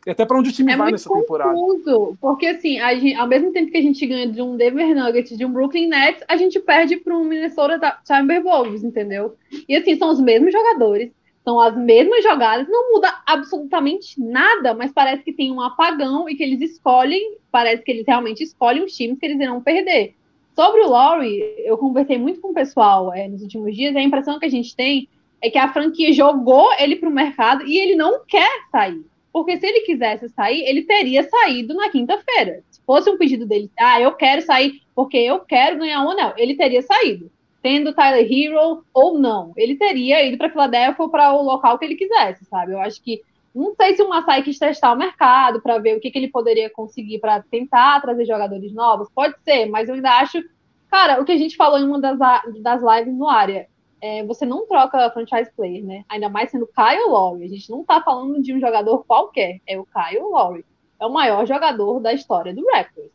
E até para onde o time é vai nessa confuso, temporada. Porque, assim, gente, ao mesmo tempo que a gente ganha de um Denver Nuggets, de um Brooklyn Nets, a gente perde para um Minnesota Timberwolves, entendeu? E, assim, são os mesmos jogadores, são as mesmas jogadas, não muda absolutamente nada, mas parece que tem um apagão e que eles escolhem, parece que eles realmente escolhem os times que eles irão perder. Sobre o Laurie, eu conversei muito com o pessoal é, nos últimos dias, a impressão que a gente tem é que a franquia jogou ele para o mercado e ele não quer sair. Porque se ele quisesse sair, ele teria saído na quinta-feira. Se fosse um pedido dele, ah, eu quero sair porque eu quero ganhar um anel, ele teria saído. Tendo Tyler Hero ou não, ele teria ido para Filadélfia ou para o local que ele quisesse, sabe? Eu acho que não sei se o Masai quis testar o mercado para ver o que, que ele poderia conseguir para tentar trazer jogadores novos. Pode ser, mas eu ainda acho. Cara, o que a gente falou em uma das, das lives no área. É, você não troca franchise player, né? Ainda mais sendo Kyle Lowry. A gente não tá falando de um jogador qualquer, é o Kyle Lowry. É o maior jogador da história do Raptors.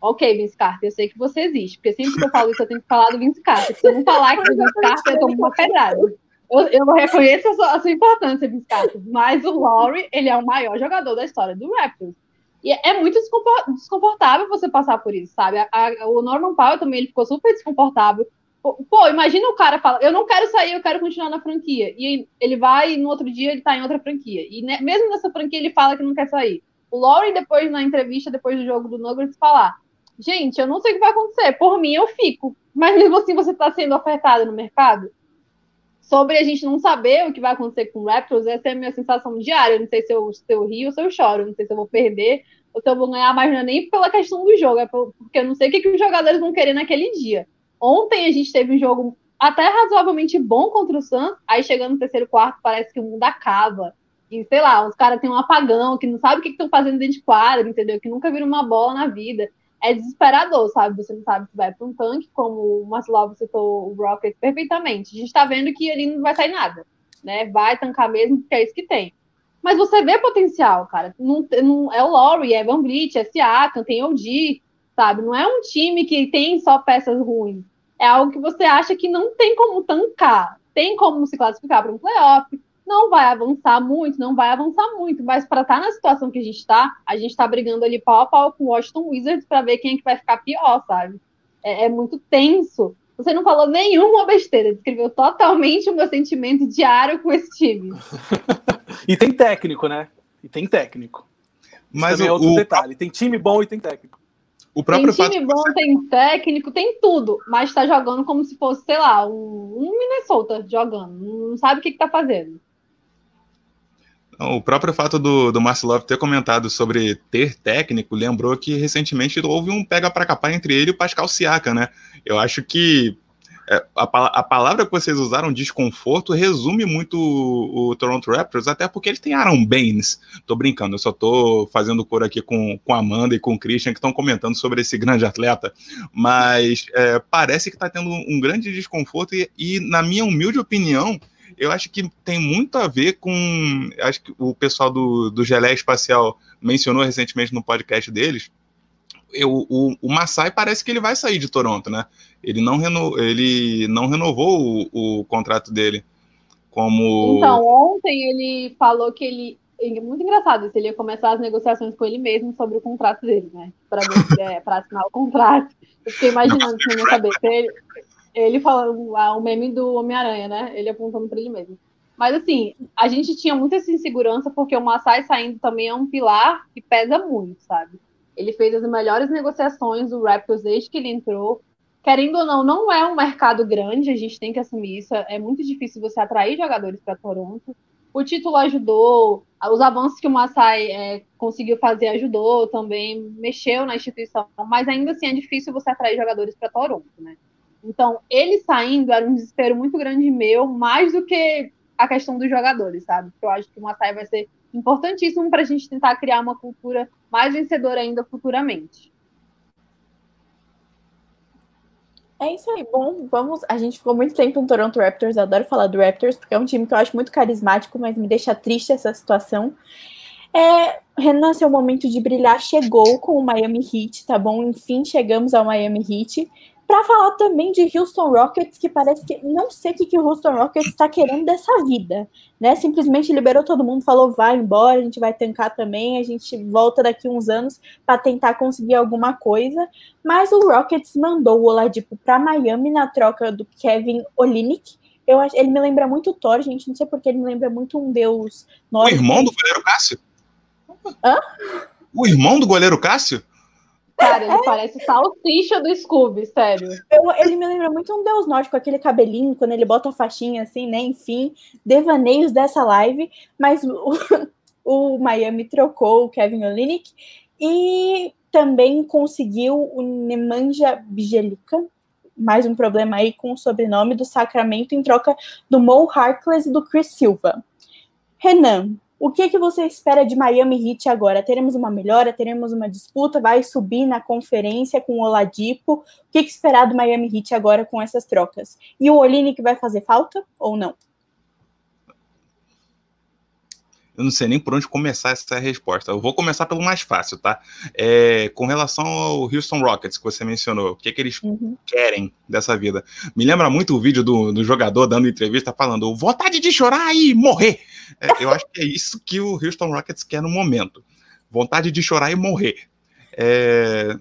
Ok, Vince Carter, eu sei que você existe, porque sempre que eu falo isso, eu tenho que falar do Vince Carter. Se eu não falar que o Vince Carter, eu tomo uma pedrada. Eu, eu reconheço a sua, a sua importância, Vince Carter, mas o Lowry, ele é o maior jogador da história do Raptors. E é muito desconfortável você passar por isso, sabe? A, a, o Norman Powell também ele ficou super desconfortável. Pô, imagina o cara fala, eu não quero sair, eu quero continuar na franquia. E ele vai e no outro dia ele tá em outra franquia. E ne, mesmo nessa franquia ele fala que não quer sair. O Laurie, depois, na entrevista, depois do jogo do Nuggets, falar: Gente, eu não sei o que vai acontecer. Por mim, eu fico. Mas mesmo assim, você está sendo ofertado no mercado? Sobre a gente não saber o que vai acontecer com o Raptors, essa é a minha sensação diária. Eu não sei se eu, se eu rio ou se eu choro. Eu não sei se eu vou perder ou se eu vou ganhar, mas não é nem pela questão do jogo, é porque eu não sei o que, que os jogadores vão querer naquele dia. Ontem a gente teve um jogo até razoavelmente bom contra o Suns, aí chegando no terceiro quarto parece que o mundo acaba. E sei lá, os caras têm um apagão, que não sabe o que estão fazendo dentro de quadra, entendeu? Que nunca viram uma bola na vida é desesperador, sabe? Você não sabe se vai para um tanque, como o Marcelo citou o Rocket perfeitamente. A gente está vendo que ali não vai sair nada, né? Vai tancar mesmo, porque é isso que tem. Mas você vê potencial, cara. Não, não, é o Laurie, é Van Vliet, é Siakam, tem OG, sabe? Não é um time que tem só peças ruins. É algo que você acha que não tem como tancar. Tem como se classificar para um playoff, não vai avançar muito, não vai avançar muito, mas para estar tá na situação que a gente está, a gente está brigando ali pau a pau com o Washington Wizards para ver quem é que vai ficar pior, sabe? É, é, muito tenso. Você não falou nenhuma besteira, descreveu totalmente o meu sentimento diário com esse time. e tem técnico, né? E tem técnico. Mas o, é outro o... detalhe. Tem time bom e tem técnico. O próprio tem time bom, tem técnico, tem tudo, mas está jogando como se fosse, sei lá, um, Minnesota jogando. Não sabe o que, está fazendo. O próprio fato do, do Marcelov ter comentado sobre ter técnico lembrou que recentemente houve um pega para capar entre ele e o Pascal Siaka, né? Eu acho que a, a, palavra que vocês usaram, desconforto, resume muito o, o, Toronto Raptors, até porque eles têm Aaron Baines. Tô brincando, eu só tô fazendo cor aqui com, com Amanda e com o Christian, que estão comentando sobre esse grande atleta, mas é, parece que tá tendo um grande desconforto e, e, na minha humilde opinião, eu acho que tem muito a ver com. Acho que o pessoal do, do Gelé Espacial mencionou recentemente no podcast deles. Eu, o, o Massai parece que ele vai sair de Toronto, né? Ele não, reno, ele não renovou o, o contrato dele como. Então, ontem ele falou que ele. É muito engraçado isso, ele ia começar as negociações com ele mesmo sobre o contrato dele, né? Para é, assinar o contrato. Eu fiquei imaginando isso na minha cabeça. Ele, ele falando ah, o meme do Homem-Aranha, né? Ele apontando para ele mesmo. Mas assim, a gente tinha muita insegurança porque o Massai saindo também é um pilar que pesa muito, sabe? Ele fez as melhores negociações do Raptors desde que ele entrou. Querendo ou não, não é um mercado grande, a gente tem que assumir isso. É muito difícil você atrair jogadores para Toronto. O título ajudou, os avanços que o Massai é, conseguiu fazer ajudou também, mexeu na instituição, mas ainda assim é difícil você atrair jogadores para Toronto, né? Então, ele saindo era um desespero muito grande meu, mais do que a questão dos jogadores, sabe? Porque eu acho que o Masai vai ser importantíssimo para a gente tentar criar uma cultura mais vencedora ainda futuramente. É isso aí, bom, vamos. A gente ficou muito tempo no Toronto Raptors, adoro falar do Raptors, porque é um time que eu acho muito carismático, mas me deixa triste essa situação. É, Renan, seu momento de brilhar chegou com o Miami Heat, tá bom? Enfim, chegamos ao Miami Heat para falar também de Houston Rockets, que parece que não sei o que, que o Houston Rockets está querendo dessa vida, né? Simplesmente liberou todo mundo, falou vai embora, a gente vai tancar também, a gente volta daqui uns anos para tentar conseguir alguma coisa. Mas o Rockets mandou o Oladipo para Miami na troca do Kevin Olinick. Eu acho, ele me lembra muito Thor, gente, não sei porque ele me lembra muito um deus. O irmão do goleiro Cássio? Hã? O irmão do goleiro Cássio? Cara, ele é. parece salsicha do Scooby, sério. Eu, ele me lembra muito um deus nórdico, aquele cabelinho, quando ele bota a faixinha assim, né? Enfim, devaneios dessa live. Mas o, o Miami trocou o Kevin Olinick e também conseguiu o Nemanja Bjelica, mais um problema aí com o sobrenome do Sacramento em troca do Mo Harkless e do Chris Silva. Renan, O que, que você espera de Miami Heat agora? Teremos uma melhora? Teremos uma disputa? Vai subir na conferência com o Oladipo? O que, que esperar do Miami Heat agora com essas trocas? E o Olinick vai fazer falta ou não? Eu não sei nem por onde começar essa resposta. Eu vou começar pelo mais fácil, tá? É, com relação ao Houston Rockets que você mencionou, o que, é que eles uhum. querem dessa vida? Me lembra muito o vídeo do, do jogador dando entrevista falando vontade de chorar e morrer. É, eu acho que é isso que o Houston Rockets quer no momento. Vontade de chorar e morrer. É,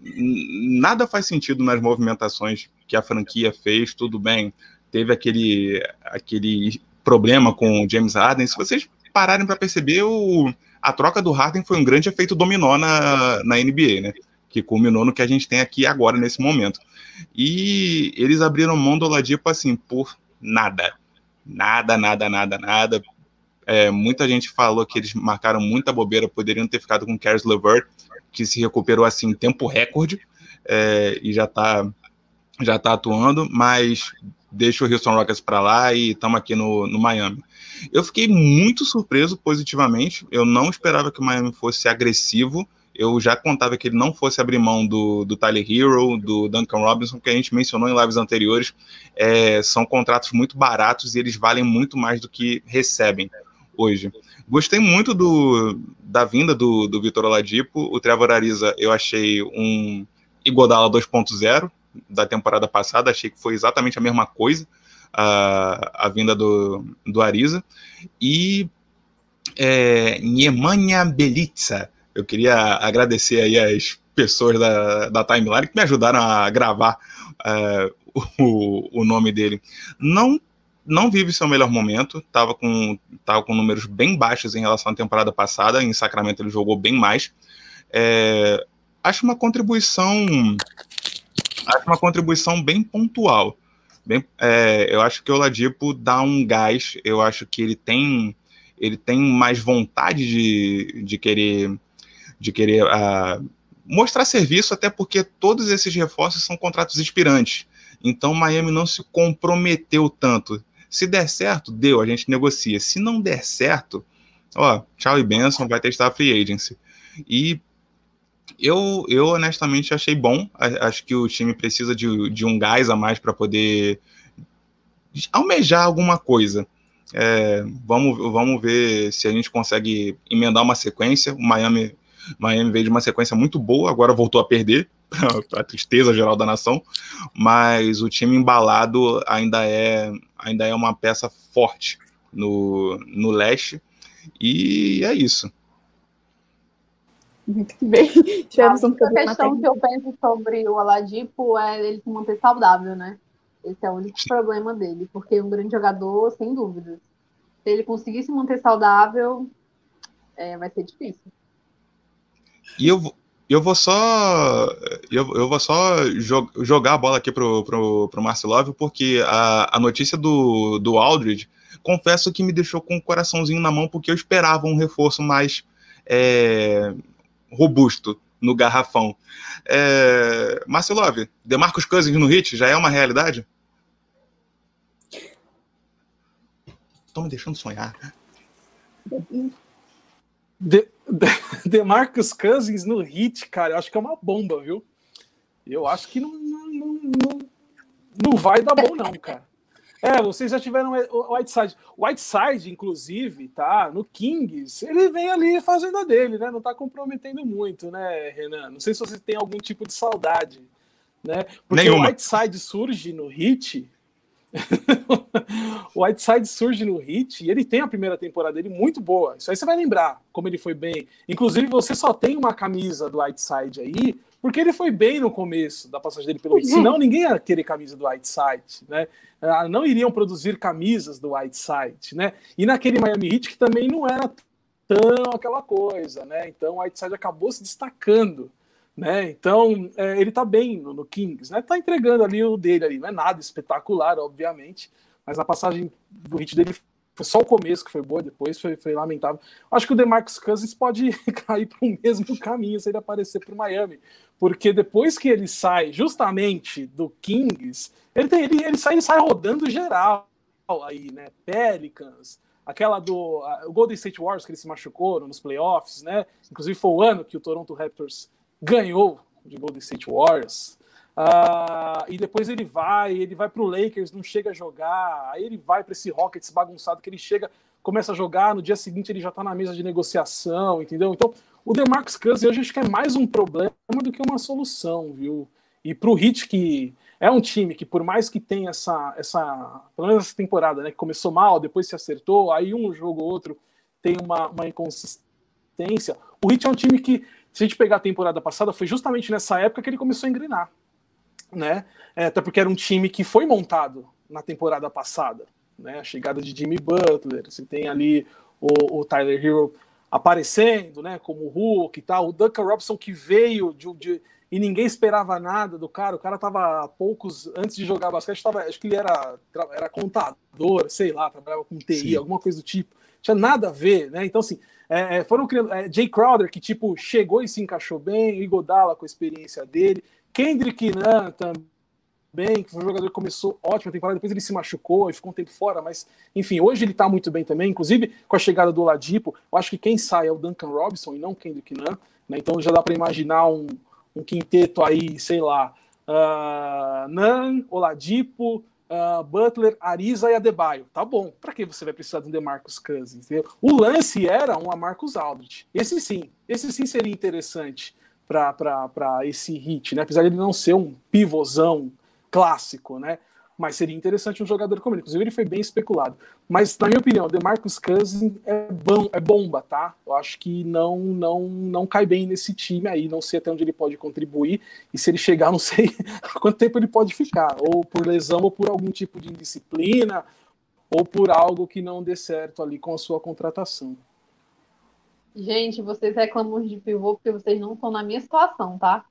nada faz sentido nas movimentações que a franquia fez, tudo bem. Teve aquele, aquele problema com o James Harden. Se vocês pararem para perceber, o, a troca do Harden foi um grande efeito dominó na, na NBA, né? Que culminou no que a gente tem aqui agora, nesse momento. E eles abriram mão do Oladipo, assim, por nada. Nada, nada, nada, nada. É, muita gente falou que eles marcaram muita bobeira, poderiam ter ficado com Caris LeVert, que se recuperou, assim, em tempo recorde, é, e já está já tá atuando, mas deixa o Houston Rockets para lá e estamos aqui no, no Miami. Eu fiquei muito surpreso positivamente. Eu não esperava que o Miami fosse agressivo. Eu já contava que ele não fosse abrir mão do, do Tyler Hero, do Duncan Robinson, que a gente mencionou em lives anteriores. É, são contratos muito baratos e eles valem muito mais do que recebem hoje. Gostei muito do, da vinda do, do Vitor Oladipo. O Trevor Ariza eu achei um Igodala 2.0 da temporada passada, achei que foi exatamente a mesma coisa a, a vinda do, do Ariza. E é, Nemanja Belitza, eu queria agradecer aí as pessoas da, da Timeline que me ajudaram a gravar uh, o, o nome dele. Não não vive seu melhor momento, estava com, tava com números bem baixos em relação à temporada passada, em Sacramento ele jogou bem mais. É, acho uma contribuição acho uma contribuição bem pontual. Bem, é, eu acho que o Ladipo dá um gás, eu acho que ele tem ele tem mais vontade de, de querer de querer uh, mostrar serviço, até porque todos esses reforços são contratos expirantes. Então Miami não se comprometeu tanto. Se der certo, deu, a gente negocia. Se não der certo, ó, tchau e benção, vai testar a free agency. E eu, eu honestamente achei bom. Acho que o time precisa de, de um gás a mais para poder almejar alguma coisa. É, vamos, vamos ver se a gente consegue emendar uma sequência. O Miami, Miami veio de uma sequência muito boa, agora voltou a perder, para a tristeza geral da nação. Mas o time embalado ainda é, ainda é uma peça forte no, no leste. E é isso. Muito que bem. Tivemos um a questão que eu penso sobre o Oladipo é ele se manter saudável, né? Esse é o único problema dele, porque é um grande jogador, sem dúvidas. Se ele conseguir se manter saudável, é, vai ser difícil. E eu, eu vou só eu, eu vou só jog, jogar a bola aqui pro, pro, pro Marcelov, porque a, a notícia do, do Aldridge, confesso que me deixou com o coraçãozinho na mão, porque eu esperava um reforço mais é, robusto no garrafão. É... Marcelov, Demarcus Cousins no hit já é uma realidade? Estão me deixando sonhar. De, de, Demarcus Cousins no hit, cara, eu acho que é uma bomba, viu? Eu acho que não, não, não, não vai dar bom, não, cara. É, vocês já tiveram o Whiteside. O Whiteside, inclusive, tá? No Kings, ele vem ali fazendo a dele, né? Não tá comprometendo muito, né, Renan? Não sei se você tem algum tipo de saudade, né? Porque Nenhuma. o Whiteside surge no Hit. o Whiteside surge no Hit e ele tem a primeira temporada dele muito boa. Isso aí você vai lembrar como ele foi bem. Inclusive, você só tem uma camisa do Whiteside aí porque ele foi bem no começo da passagem dele pelo Heat. Senão ninguém ia querer camisa do Whiteside, né? Ah, não iriam produzir camisas do Whiteside, né? E naquele Miami Heat que também não era tão aquela coisa, né? Então o Whiteside acabou se destacando, né? Então é, ele tá bem no, no, Kings, né? Tá entregando ali o dele ali, não é nada espetacular, obviamente, mas a passagem do hit dele foi só o começo que foi boa, depois foi, foi lamentável. Acho que o DeMarcus Cousins pode cair para o mesmo caminho se ele aparecer para o Miami, porque depois que ele sai justamente do Kings, ele, tem, ele, ele, sai, ele sai rodando geral aí, né? Pelicans, aquela do o Golden State Warriors que ele se machucou nos playoffs, né? Inclusive foi o ano que o Toronto Raptors ganhou de Golden State Warriors. Uh, e depois ele vai, ele vai para o Lakers, não chega a jogar. Aí ele vai para esse Rockets bagunçado que ele chega, começa a jogar. No dia seguinte ele já está na mesa de negociação, entendeu? Então o DeMarcus Cousins hoje acho que é mais um problema do que uma solução, viu? E para o Heat que é um time que por mais que tenha essa, essa, pelo menos essa temporada, né, que começou mal, depois se acertou, aí um jogo ou outro tem uma, uma inconsistência. O Heat é um time que, se a gente pegar a temporada passada, foi justamente nessa época que ele começou a engrenar né? É, até porque era um time que foi montado na temporada passada, né? A chegada de Jimmy Butler, você tem ali o, o Tyler Hero aparecendo, né? Como o Hulk e tal, o Duncan Robson que veio de, de, e ninguém esperava nada do cara, o cara tava poucos antes de jogar basquete, tava, acho que ele era, era contador, sei lá, trabalhava com TI, Sim. alguma coisa do tipo, tinha nada a ver, né? Então assim, é, é foram criando é, Jay Crowder que tipo chegou e se encaixou bem, Igodala com a experiência dele, Kendrick Nunn também, que foi um jogador que começou ótima temporada, depois ele se machucou e ficou um tempo fora, mas enfim, hoje ele tá muito bem também, inclusive com a chegada do Oladipo, eu acho que quem sai é o Duncan Robinson e não Kendrick Nunn, né? Então já dá para imaginar um, um, quinteto aí, sei lá, uh, Nunn, Oladipo, uh, Butler, Ariza e Adebayo. Tá bom, para que você vai precisar de um DeMarcus Cousins? Entendeu? O lance era um Marcus Aldridge. Esse sim, esse sim seria interessante para esse hit, né? Apesar de ele não ser um pivôzão clássico, né? Mas seria interessante um jogador como ele. Inclusive, ele foi bem especulado. Mas, na minha opinião, o DeMarcus Cousins é, bom, é bomba, tá? Eu acho que não, não, não cai bem nesse time aí. Não sei até onde ele pode contribuir. E se ele chegar, não sei quanto tempo ele pode ficar. Ou por lesão, ou por algum tipo de indisciplina, ou por algo que não dê certo ali com a sua contratação. Gente, vocês reclamam de pivô porque vocês não estão na minha situação, tá?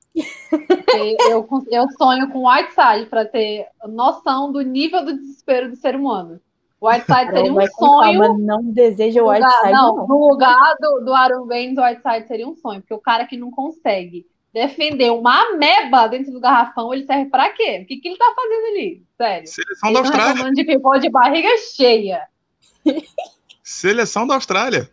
eu, eu sonho com Whiteside para ter noção do nível do desespero do ser humano. Whiteside seria um sonho. Calma, não deseja o Whiteside. Não, não, no lugar do, do Aaron Baines, o Whiteside seria um sonho, porque o cara que não consegue defender uma ameba dentro do garrafão, ele serve para quê? O que, que ele tá fazendo ali? Sério. Seleção da Austrália. de pivô de barriga cheia. Seleção da Austrália.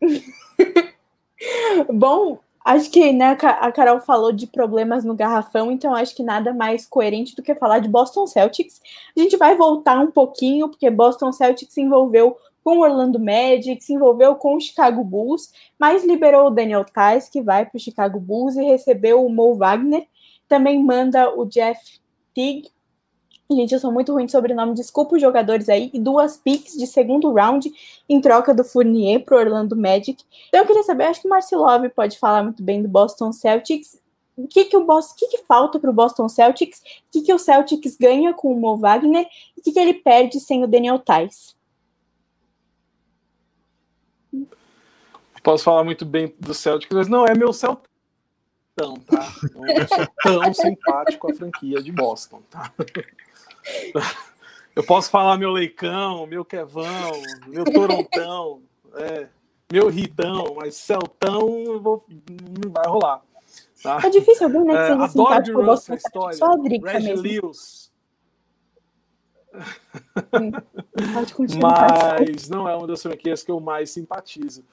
Bom, acho que né, a Carol falou de problemas no garrafão, então acho que nada mais coerente do que falar de Boston Celtics. A gente vai voltar um pouquinho, porque Boston Celtics se envolveu com o Orlando Magic, se envolveu com o Chicago Bulls, mas liberou o Daniel Tice, que vai para o Chicago Bulls, e recebeu o Mo Wagner. Também manda o Jeff Teague Gente, eu sou muito ruim de sobrenome, desculpa os jogadores aí. E duas picks de segundo round em troca do Fournier pro Orlando Magic. Então eu queria saber, acho que o Marcelov pode falar muito bem do Boston Celtics. O que que, o Boston, o que, que falta pro Boston Celtics? O que, que o Celtics ganha com o Mo Wagner? E o que, que ele perde sem o Daniel Tice? Posso falar muito bem do Celtics, mas não é meu Celtics tá? Não é sou tão simpático a franquia de Boston, tá? Eu posso falar meu Leicão, meu Quevão, meu Torontão, é, meu Ritão, mas Celtão vou, não vai rolar. Tá? É difícil alguém, né? Que é, adoro de Russell, história. Só a Drica Reggie mesmo. Lewis. Hum, mas não é uma das franquias que eu mais simpatizo.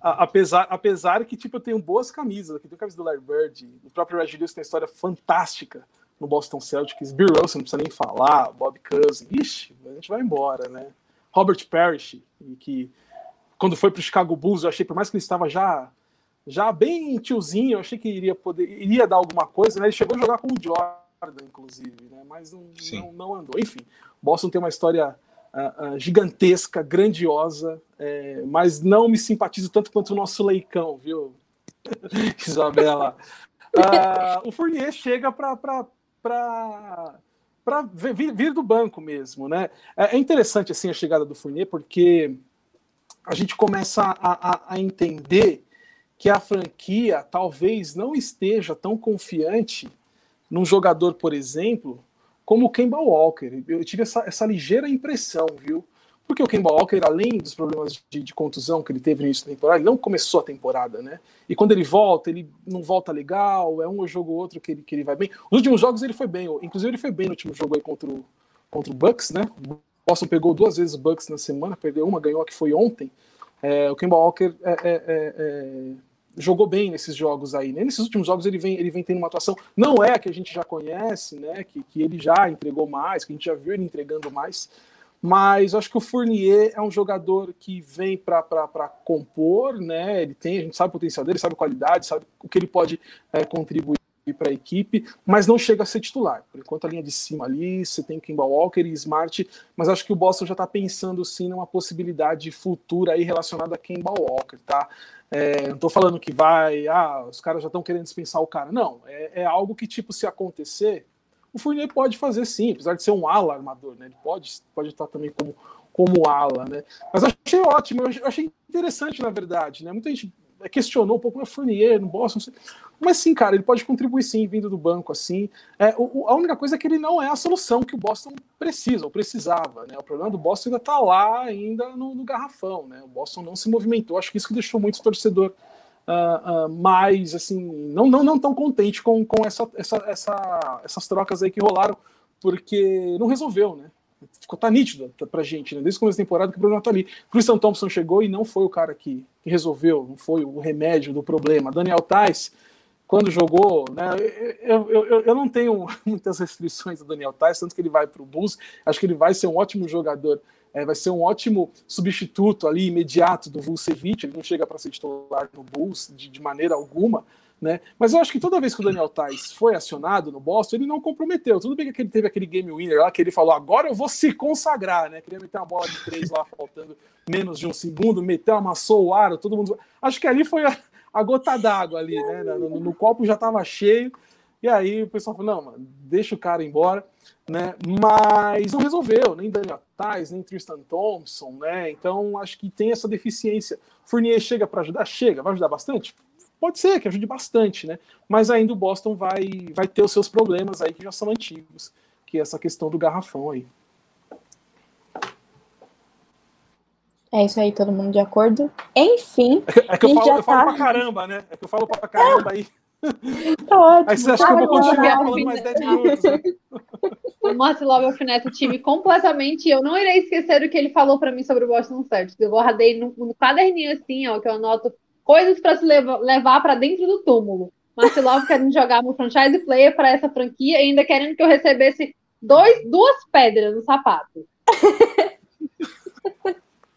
apesar, apesar que tipo, eu tenho boas camisas. Aqui tem a camisa do Larry Bird, o próprio Reggie Lewis tem uma história fantástica no Boston Celtics. Bill Russell, não precisa nem falar, Bob Cousins, ixi, a gente vai embora, né? Robert Parrish, que quando foi para o Chicago Bulls, eu achei, por mais que ele estava já já bem tiozinho, eu achei que iria poder, iria dar alguma coisa, né? Ele chegou a jogar com o Jordan, inclusive, né? Mas não, não, não, andou. Enfim, Boston tem uma história uh, uh, gigantesca, grandiosa, é, mas não me simpatizo tanto quanto o nosso Leicão, viu, Isabela? Uh, o Fournier chega para para vir, vir, do banco mesmo, né? É, é interessante assim a chegada do Fournier porque a gente começa a, a, a, entender que a franquia talvez não esteja tão confiante num jogador, por exemplo, como o Kemba Walker. Eu tive essa, essa ligeira impressão, viu? Porque o Kemba Walker, além dos problemas de, de, contusão que ele teve no início da temporada, ele não começou a temporada, né? E quando ele volta, ele não volta legal, é um jogo ou outro que ele, que ele vai bem. Nos últimos jogos ele foi bem, inclusive ele foi bem no último jogo aí contra o, contra o Bucks, né? O Boston pegou duas vezes o Bucks na semana, perdeu uma, ganhou a que foi ontem. É, o Kemba Walker é, é, é, jogou bem nesses jogos aí. Né? Nesses últimos jogos ele vem, ele vem tendo uma atuação, não é que a gente já conhece, né? Que, que ele já entregou mais, que a gente já viu ele entregando mais. Mas acho que o Fournier é um jogador que vem para compor, né? Ele tem, a gente sabe o potencial dele, sabe a qualidade, sabe o que ele pode é, contribuir para a equipe, mas não chega a ser titular. Por enquanto, a linha de cima ali, você tem Kemba Walker e Smart, mas acho que o Boston já está pensando sim numa possibilidade futura aí relacionada a Kemba Walker, tá? É, não estou falando que vai, ah, os caras já estão querendo dispensar o cara. Não, é, é, algo que, tipo, se acontecer, o Fournier pode fazer sim, apesar de ser um ala armador, né? Ele pode, pode estar também como, como ala, né? Mas achei ótimo, eu achei interessante, na verdade, né? Muita gente questionou um pouco, é Fournier, no Boston, não sei. Mas sim, cara, ele pode contribuir sim, vindo do banco, assim. É, o, a única coisa é que ele não é a solução que o Boston precisa, ou precisava, né? O problema do Boston ainda tá lá, ainda no, no garrafão, né? O Boston não se movimentou, acho que isso que deixou muito o torcedor uh, uh, mais, assim, não, não, não tão contente com, com essa, essa, essa, essas trocas aí que rolaram, porque não resolveu, né? ficou tá nítido pra gente, né? Desde o começo da temporada que o problema tá ali. Christian Thompson chegou e não foi o cara que, que resolveu, não foi o remédio do problema. Daniel Tais quando jogou, né, eu, eu, eu não tenho muitas restrições do Daniel Tais, tanto que ele vai para o Bulls, acho que ele vai ser um ótimo jogador, é, vai ser um ótimo substituto ali, imediato do Vucevic, ele não chega para ser titular no Bulls de, de maneira alguma, né? Mas eu acho que toda vez que o Daniel Tais foi acionado no Boston, ele não comprometeu. Tudo bem que ele teve aquele game winner lá, que ele falou, agora eu vou se consagrar, né? Queria meter uma bola de três lá, faltando menos de um segundo, meteu, amassou o aro, todo mundo... Acho que ali foi a, a gota d'água ali, né? No, no, no copo já estava cheio. E aí o pessoal falou: não, mano, deixa o cara embora, né? Mas não resolveu, nem Daniel Tais, nem Tristan Thompson, né? Então acho que tem essa deficiência. Fournier chega para ajudar? Chega, vai ajudar bastante? Pode ser que ajude bastante, né? Mas ainda o Boston vai, vai ter os seus problemas aí que já são antigos, que é essa questão do garrafão aí. É isso aí, todo mundo de acordo? Enfim. É que eu, falo, eu falo tá... pra caramba, né? É que eu falo pra caramba aí. Tá ótimo, aí você acha tá que eu vou continuar falando mais 10 minutos? Né? O Marcelo Love alfineta o time completamente. Eu não irei esquecer o que ele falou para mim sobre o Boston Celtics. Eu guardei no, no caderninho assim, ó, que eu anoto coisas para se levar, levar para dentro do túmulo. Marcelo Love querendo jogar no franchise player para essa franquia e ainda querendo que eu recebesse dois, duas pedras no sapato.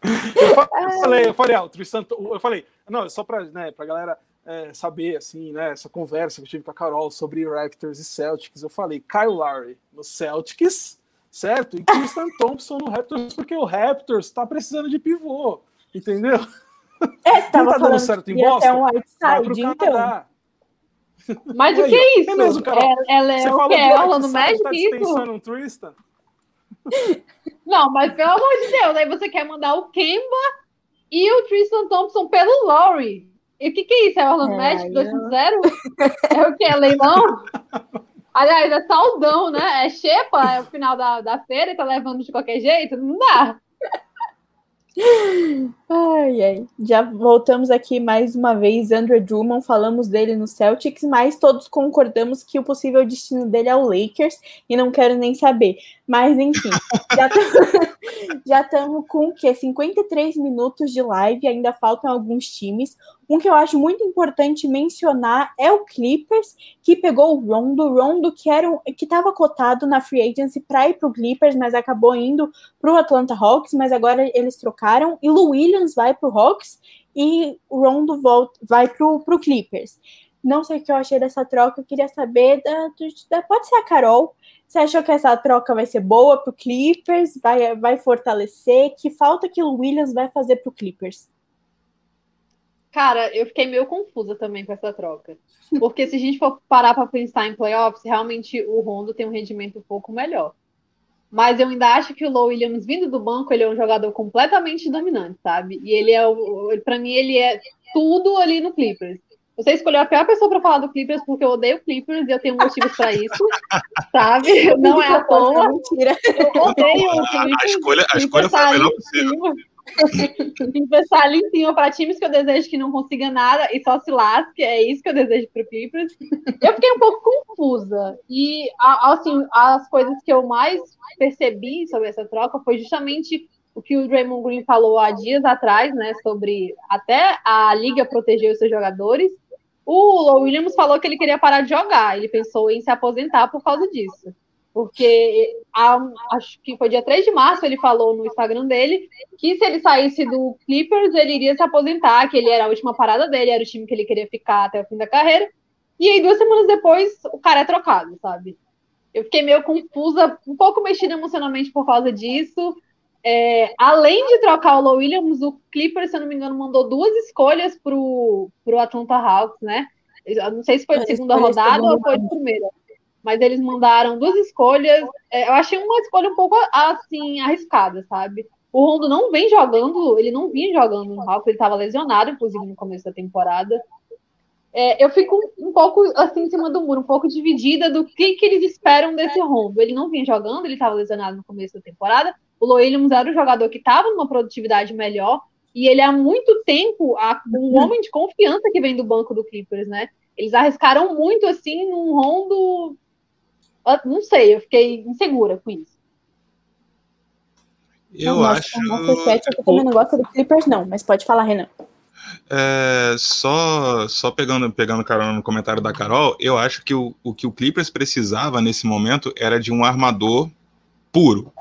Eu falei, eu falei, ah, Tristan, eu falei, não, só para né, a galera é, saber, assim, né, essa conversa que eu tive com a Carol sobre Raptors e Celtics, eu falei, Kyle Lowry no Celtics, certo? E Tristan Thompson no Raptors, porque o Raptors está precisando de pivô, entendeu? É, você tá dando certo em Boston, um vai pro Canadá. Então. Mas o que é isso? É mesmo, Carol. É, ela é você o quê? Ela no Magic tá isso? um Tristan? Não, mas pelo amor de Deus, aí você quer mandar o Kemba e o Tristan Thompson pelo Laurie. E o que, que é isso? É Orlando é, Magic 2.0? É o que? É leilão? Aliás, é saldão, né? É xepa, é o final da, da feira e tá levando de qualquer jeito? Não dá. Ai, ai. Já voltamos aqui mais uma vez. Andrew Drummond, falamos dele no Celtics, mas todos concordamos que o possível destino dele é o Lakers e não quero nem saber. Mas enfim, já estamos com que 53 minutos de live, ainda faltam alguns times. Um que eu acho muito importante mencionar é o Clippers, que pegou o Rondo, Rondo que era um, que estava cotado na free agency para ir para o Clippers, mas acabou indo para o Atlanta Hawks, mas agora eles trocaram e o Williams vai para o Hawks e o Rondo volta, vai para o Clippers. Não sei o que eu achei dessa troca, eu queria saber da, da pode ser a Carol. Você achou que essa troca vai ser boa para o Clippers? Vai, vai fortalecer? Que falta que o Williams vai fazer para o Clippers? Cara, eu fiquei meio confusa também com essa troca. Porque se a gente for parar para pensar em playoffs, realmente o Rondo tem um rendimento um pouco melhor. Mas eu ainda acho que o Low Williams, vindo do banco, ele é um jogador completamente dominante, sabe? E ele é, para mim, ele é tudo ali no Clippers. Você escolheu a pior pessoa para falar do Clippers porque eu odeio Clippers e eu tenho motivos para isso, sabe? Não é à toa. Mentira. Eu odeio o Clippers. A escolha, a escolha foi a melhor possível. Tem que pensar ali em cima para times que eu desejo que não consiga nada e só se lasque, é isso que eu desejo para o Clippers. Eu fiquei um pouco confusa. E, assim, as coisas que eu mais percebi sobre essa troca foi justamente o que o Draymond Green falou há dias atrás, né, sobre até a liga proteger os seus jogadores. O Low Williams falou que ele queria parar de jogar, ele pensou em se aposentar por causa disso. Porque acho que foi dia 3 de março, ele falou no Instagram dele que se ele saísse do Clippers, ele iria se aposentar, que ele era a última parada dele, era o time que ele queria ficar até o fim da carreira. E aí, duas semanas depois, o cara é trocado, sabe? Eu fiquei meio confusa, um pouco mexida emocionalmente por causa disso. É, além de trocar o Low Williams, o Clippers, se eu não me engano, mandou duas escolhas pro, pro Atlanta Hawks, né? Eu não sei se foi a segunda rodada ou foi a primeira mas eles mandaram duas escolhas. É, eu achei uma escolha um pouco assim arriscada, sabe? O Rondo não vem jogando, ele não vinha jogando no Hawks, ele estava lesionado, inclusive, no começo da temporada. É, eu fico um pouco assim em cima do muro, um pouco dividida do que, que eles esperam desse Rondo. Ele não vinha jogando, ele estava lesionado no começo da temporada. O Loelimus era o jogador que estava numa produtividade melhor, e ele há muito tempo a, um homem de confiança que vem do banco do Clippers, né? Eles arriscaram muito assim num Rondo ah, não sei, eu fiquei insegura com isso. Eu não, acho. Chat, eu também não gosto do Clippers, não, mas pode falar, Renan. É, só só pegando, pegando carona no comentário da Carol, eu acho que o, o que o Clippers precisava nesse momento era de um armador puro,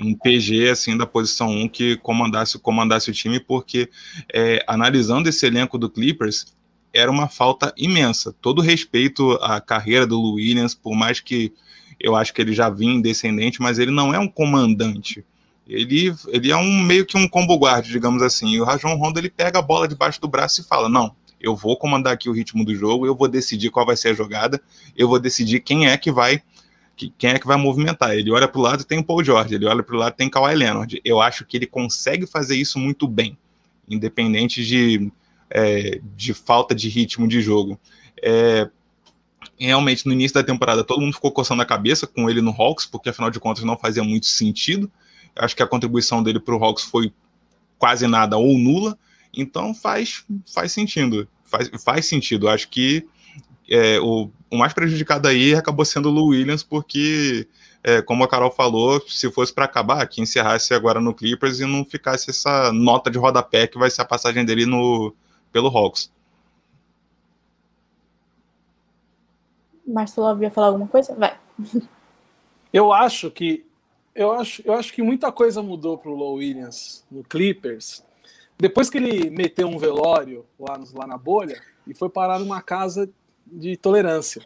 um PG assim da posição 1 que comandasse, comandasse o time, porque é, analisando esse elenco do Clippers, era uma falta imensa. Todo respeito à carreira do Williams, por mais que eu acho que ele já vinha descendente, mas ele não é um comandante. Ele, ele é um meio que um combo guard, digamos assim. E o Rajon Rondo ele pega a bola debaixo do braço e fala: Não, eu vou comandar aqui o ritmo do jogo, eu vou decidir qual vai ser a jogada, eu vou decidir quem é que vai quem é que vai movimentar. Ele olha para o lado tem o Paul George, ele olha para o lado tem Kawhi Leonard. Eu acho que ele consegue fazer isso muito bem, independente de, é, de falta de ritmo de jogo. É, realmente no início da temporada todo mundo ficou coçando a cabeça com ele no Hawks, porque afinal de contas não fazia muito sentido. Acho que a contribuição dele para o Hawks foi quase nada ou nula, então faz, faz sentido. Faz, faz sentido. Acho que é, o, o, mais prejudicado aí acabou sendo o Lou Williams, porque, é, como a Carol falou, se fosse para acabar, que encerrasse agora no Clippers e não ficasse essa nota de rodapé que vai ser a passagem dele no, pelo Hawks. Marcelo havia falar alguma coisa? Vai. Eu acho que eu acho, eu acho que muita coisa mudou para o Low Williams no Clippers. Depois que ele meteu um velório lá, lá na bolha e foi parar numa casa de tolerância.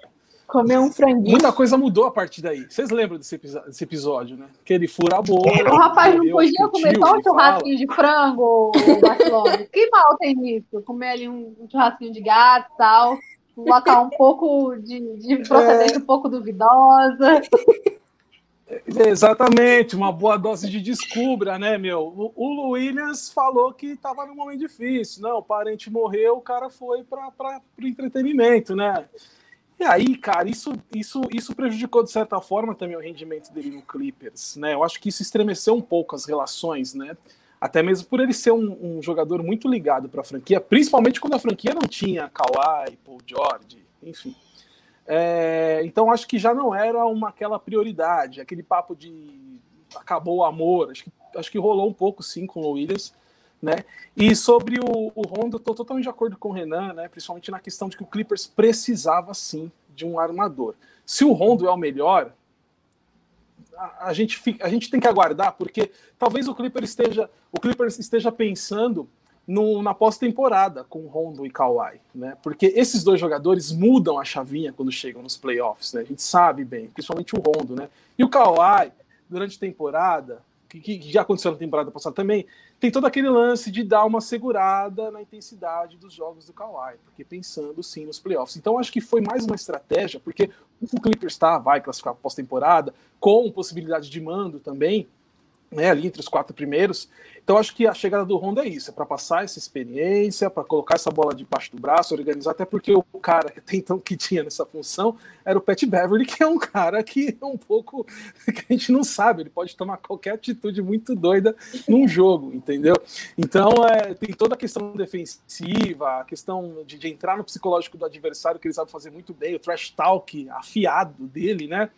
Comeu um franguinho. Muita coisa mudou a partir daí. Vocês lembram desse, desse episódio, né? Que ele fura a bolha. O rapaz não podia comer só um churrasquinho de frango, Barcelona. que mal tem nisso? Comer ali um, um churrasquinho de gato e tal colocar um pouco de, de procedência é... um pouco duvidosa. Exatamente, uma boa dose de descubra, né, meu? O, o Williams falou que estava num momento difícil. Não, o parente morreu, o cara foi para o entretenimento, né? E aí, cara, isso, isso, isso prejudicou de certa forma também o rendimento dele no Clippers, né? Eu acho que isso estremeceu um pouco as relações, né? até mesmo por ele ser um, um jogador muito ligado para a franquia, principalmente quando a franquia não tinha Kawhi, Paul George, enfim. É, então acho que já não era uma aquela prioridade, aquele papo de acabou o amor, acho que, acho que rolou um pouco sim com o Williams, né? E sobre o, o Rondo, estou totalmente de acordo com o Renan, né? Principalmente na questão de que o Clippers precisava sim de um armador. Se o Rondo é o melhor, a, gente, fica, a gente tem que aguardar, porque talvez o Clippers esteja, o Clippers esteja pensando no, na pós-temporada com Rondo e Kawhi, né? Porque esses dois jogadores mudam a chavinha quando chegam nos playoffs, né? A gente sabe bem, principalmente o Rondo, né? E o Kawhi, durante a temporada, que, que já aconteceu na temporada passada também, tem todo aquele lance de dar uma segurada na intensidade dos jogos do Kawhi, porque pensando sim nos playoffs. Então acho que foi mais uma estratégia, porque o Clippers está, vai classificar pós-temporada, com possibilidade de mando também, né, ali entre os quatro primeiros. Então acho que a chegada do Honda é isso, é para passar essa experiência, para colocar essa bola debaixo do braço, organizar, até porque o cara que então que tinha nessa função era o Pat Beverly, que é um cara que é um pouco que a gente não sabe, ele pode tomar qualquer atitude muito doida num jogo, entendeu? Então é, tem toda a questão defensiva, a questão de, de entrar no psicológico do adversário que ele sabe fazer muito bem, o trash talk afiado dele, né?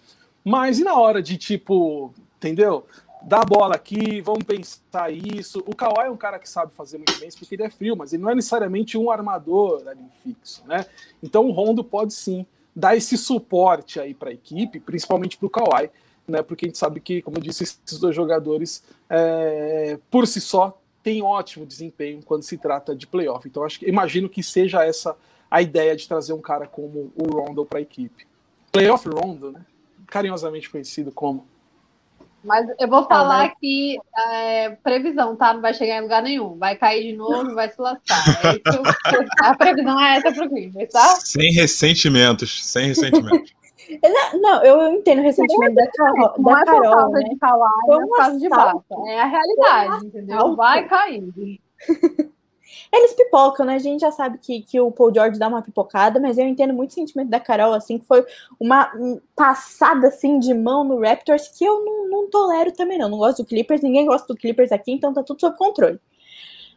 Mas e na hora de tipo, entendeu? Dá a bola aqui, vamos pensar isso. O Kawhi é um cara que sabe fazer muito bem isso porque ele é frio, mas ele não é necessariamente um armador ali fixo, né? Então o Rondo pode sim dar esse suporte aí para a equipe, principalmente para o Kawhi, né? Porque a gente sabe que, como eu disse, esses dois jogadores é, por si só têm ótimo desempenho quando se trata de playoff. Então acho que imagino que seja essa a ideia de trazer um cara como o Rondo para a equipe. Playoff Rondo, né? Carinhosamente conhecido como mas eu vou falar ah, que é, previsão, tá? Não vai chegar em lugar nenhum. Vai cair de novo, vai se lascar. É a previsão é essa pro Clippers, tá? Sem ressentimentos, sem ressentimentos. não, eu entendo o ressentimento da, Carol, não da é Carol. Por causa né? de falar, é por causa de bata. É a realidade, entendeu? Vai cair. Eles pipocam, né? A gente já sabe que, que o Paul George dá uma pipocada, mas eu entendo muito o sentimento da Carol, assim, que foi uma passada, assim, de mão no Raptors que eu não, não tolero também, não. Não gosto do Clippers, ninguém gosta do Clippers aqui, então tá tudo sob controle.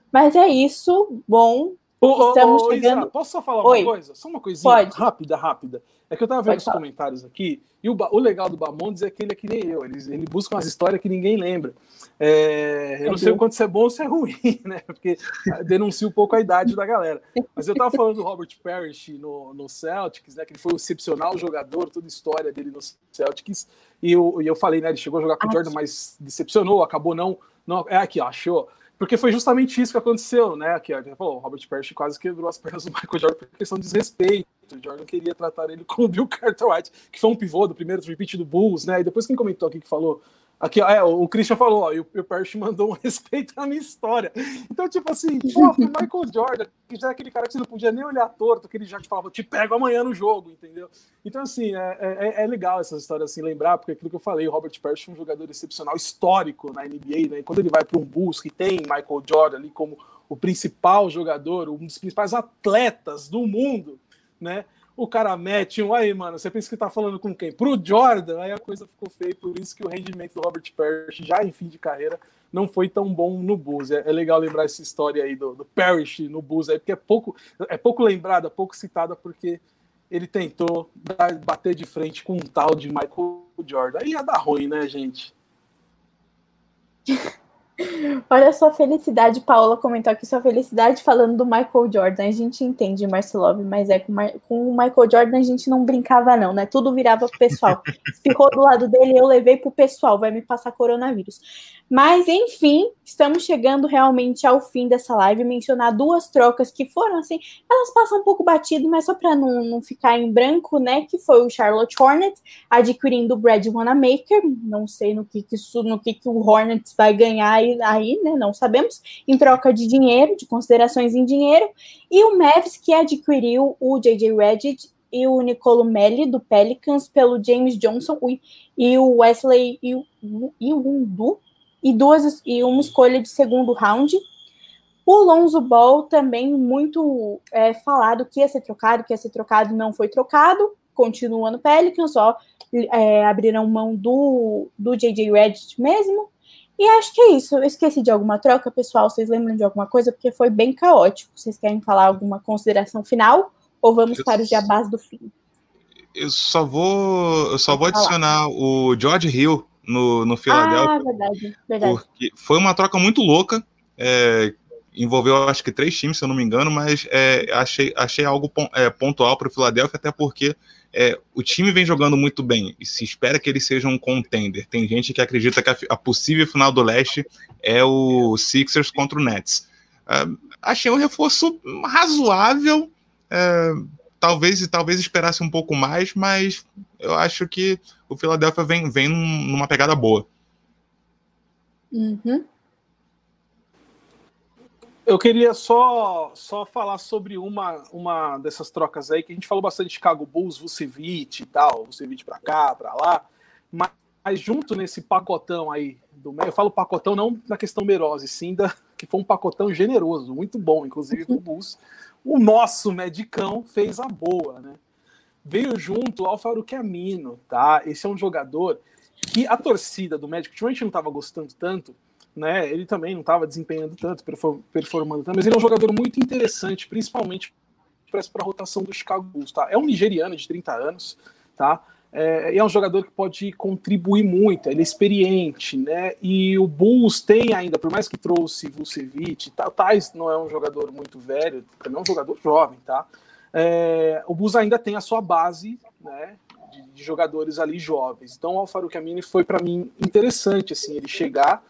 Mas é isso, bom. Ô, Estamos ô, chegando. Isa, posso só falar Oi. uma coisa? Só uma coisinha Pode. rápida, rápida. É que eu tava vendo os comentários aqui, e o, o legal do Bamondes é que ele é que nem eu, ele, ele busca umas histórias que ninguém lembra. É, eu não sei o quanto isso é bom ou se é ruim, né? Porque denuncia um pouco a idade da galera. Mas eu tava falando do Robert Parrish no, no Celtics, né? Que ele foi um excepcional jogador, toda a história dele no Celtics. E eu, e eu falei, né? Ele chegou a jogar com o Jordan, mas decepcionou, acabou não. não é aqui, ó, achou. Porque foi justamente isso que aconteceu, né? Que falou, o Robert Parrish quase quebrou as pernas do Michael Jordan por questão de desrespeito. O Jordan queria tratar ele como Bill Carter White, que foi um pivô do primeiro repeat do Bulls, né? E depois quem comentou aqui que falou Aqui, é, o Christian falou, ó, e o, o mandou um respeito à minha história. Então, tipo assim, pô, o Michael Jordan, que já é aquele cara que você não podia nem olhar torto, que ele já te falava, te pego amanhã no jogo, entendeu? Então, assim, é, é, é legal essas histórias, assim, lembrar, porque aquilo que eu falei, o Robert Parrish foi um jogador excepcional, histórico na NBA, né? E quando ele vai para um Bulls que tem Michael Jordan ali como o principal jogador, um dos principais atletas do mundo, né? O cara mete um aí, mano, você pensa que tá falando com quem? Pro Jordan, aí a coisa ficou feia, por isso que o rendimento do Robert Parrish, já em fim de carreira, não foi tão bom no Bulls. É, é legal lembrar essa história aí do, do Parrish no Bulls, aí, porque é pouco, é pouco lembrada, pouco citada, porque ele tentou bater de frente com um tal de Michael Jordan. Aí ia dar ruim, né, gente? Olha a sua felicidade, Paola comentou aqui sua felicidade falando do Michael Jordan. A gente entende, Marcelov, mas é com, com, o Michael Jordan a gente não brincava, não, né? Tudo virava pro pessoal. Ficou do lado dele, eu levei pro pessoal, vai me passar coronavírus. Mas, enfim, estamos chegando realmente ao fim dessa live. Mencionar duas trocas que foram assim, elas passam um pouco batido, mas só para não, não ficar em branco, né? Que foi o Charlotte Hornets adquirindo o Brad Wanamaker. Não sei no que, que isso, no que, que o Hornets vai ganhar aí, aí, né? Não sabemos. Em troca de dinheiro, de considerações em dinheiro. E o Mavs que adquiriu o JJ Redick e o Nicolo Melli do Pelicans pelo James Johnson e o Wesley e o Undu e duas e uma escolha de segundo round. O Lonzo Ball também muito é, falado que ia ser trocado, que ia ser trocado, não foi trocado, continua no Pelicans, só é, abriram mão do, do JJ Reddit mesmo. E acho que é isso. Eu esqueci de alguma troca, pessoal. Vocês lembram de alguma coisa? Porque foi bem caótico. Vocês querem falar alguma consideração final? Ou vamos eu, para os jabás do fim? Eu só vou, eu só vou adicionar o George Hill no, no Philadelphia. Ah, verdade, verdade. Porque foi uma troca muito louca. É, envolveu acho que três times, se eu não me engano, mas é, achei, achei algo é, pontual para o Philadelphia, até porque é, o time vem jogando muito bem e se espera que ele seja um contender. Tem gente que acredita que a, a possível final do leste é o Sixers contra o Nets. É, achei um reforço razoável. É, talvez talvez esperasse um pouco mais, mas eu acho que o Philadelphia vem, vem numa pegada boa. Uhum. Eu queria só, só falar sobre uma, uma dessas trocas aí, que a gente falou bastante de Chicago Bulls, Vucevic e tal, Vucevic para cá, para lá, mas mas junto nesse pacotão aí, do, eu falo pacotão não na questão numerose, sim da, que foi um pacotão generoso, muito bom, inclusive do Bulls. O nosso medicão fez a boa, né? Veio junto o Alfaro Camino, tá? Esse é um jogador que a torcida do Magic ultimamente não estava gostando tanto, né? Ele também não estava desempenhando tanto, performando tanto, mas ele é um jogador muito interessante, principalmente para a rotação do Chicago Bulls, tá? É um nigeriano de 30 anos, tá? É, é um jogador que pode contribuir muito, ele é experiente, né? E o Bulls tem ainda, por mais que trouxe Vucevic, tá, Tais não é um jogador muito velho, também é um jogador jovem, tá? É, o Bulls ainda tem a sua base, né? De, de jogadores ali jovens. Então o Alfaruq Amini foi para mim interessante, assim, ele chegar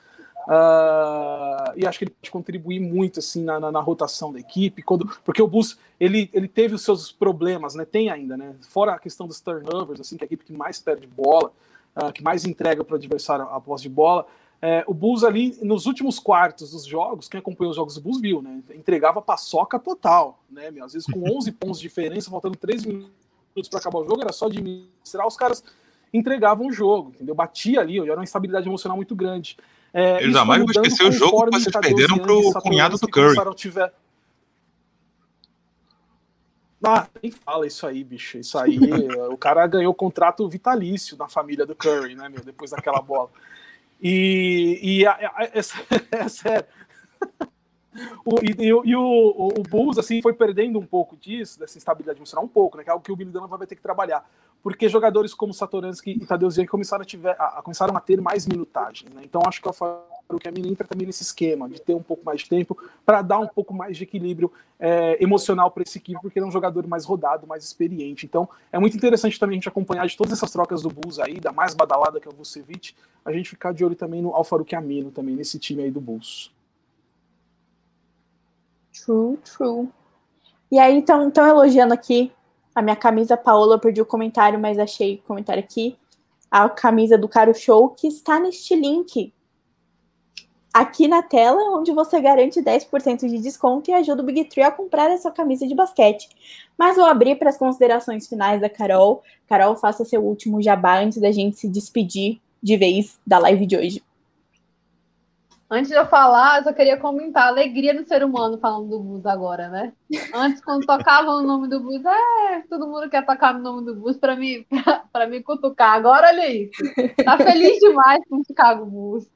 Uh, e acho que ele pode contribuir muito assim na, na, na, rotação da equipe, quando, porque o Bulls ele, ele teve os seus problemas, né? Tem ainda, né? Fora a questão dos turnovers, assim, que é a equipe que mais perde bola, uh, que mais entrega para o adversário a posse de bola. É, o Bulls ali nos últimos quartos dos jogos, quem acompanhou os jogos do Bulls viu, né? Entregava paçoca total, né? Meu? Às vezes com 11 pontos de diferença, faltando 3 minutos para acabar o jogo, era só administrar, os caras entregavam o jogo, entendeu? Batia ali, era uma instabilidade emocional muito grande. É, eu jamais vou esquecer o jogo que vocês perderam para o cunhado do Curry. Tiver... Ah, nem fala isso aí, bicho. Isso aí, o cara ganhou contrato vitalício na família do Curry, né, meu? Depois daquela bola. E, e a, a, essa, é sério. O, e, e, e o, o, Bulls assim, foi perdendo um pouco disso, dessa instabilidade emocional, um pouco, né? Que é algo que o Billy Donovan vai ter que trabalhar. Porque jogadores como Satoransky e Tadeusz começaram a, tiver, a, a, começaram a ter mais minutagem. Né? Então acho que o Faruq entra também nesse esquema de ter um pouco mais de tempo para dar um pouco mais de equilíbrio é, emocional para esse equipe, porque ele é um jogador mais rodado, mais experiente. Então é muito interessante também a gente acompanhar de todas essas trocas do Bulls aí, da mais badalada que é o Vucevic, a gente ficar de olho também no Alfaruque Amino, também nesse time aí do Bulls. True, true. E aí, então, então elogiando aqui a minha camisa, Paola, eu perdi o comentário, mas achei o comentário aqui. A camisa do Caro Show, que está neste link aqui na tela, onde você garante 10% de desconto e ajuda o Big Tree a comprar essa camisa de basquete. Mas vou abrir para as considerações finais da Carol. Carol, faça seu último jabá antes da gente se despedir de vez da live de hoje. Antes de eu falar, eu só queria comentar a alegria do ser humano falando do Bus agora, né? Antes, quando tocavam o nome do Bus, é, todo mundo quer tocar no nome do Bus para me, pra me cutucar. Agora, olha isso. Tá feliz demais com o Chicago Bulls.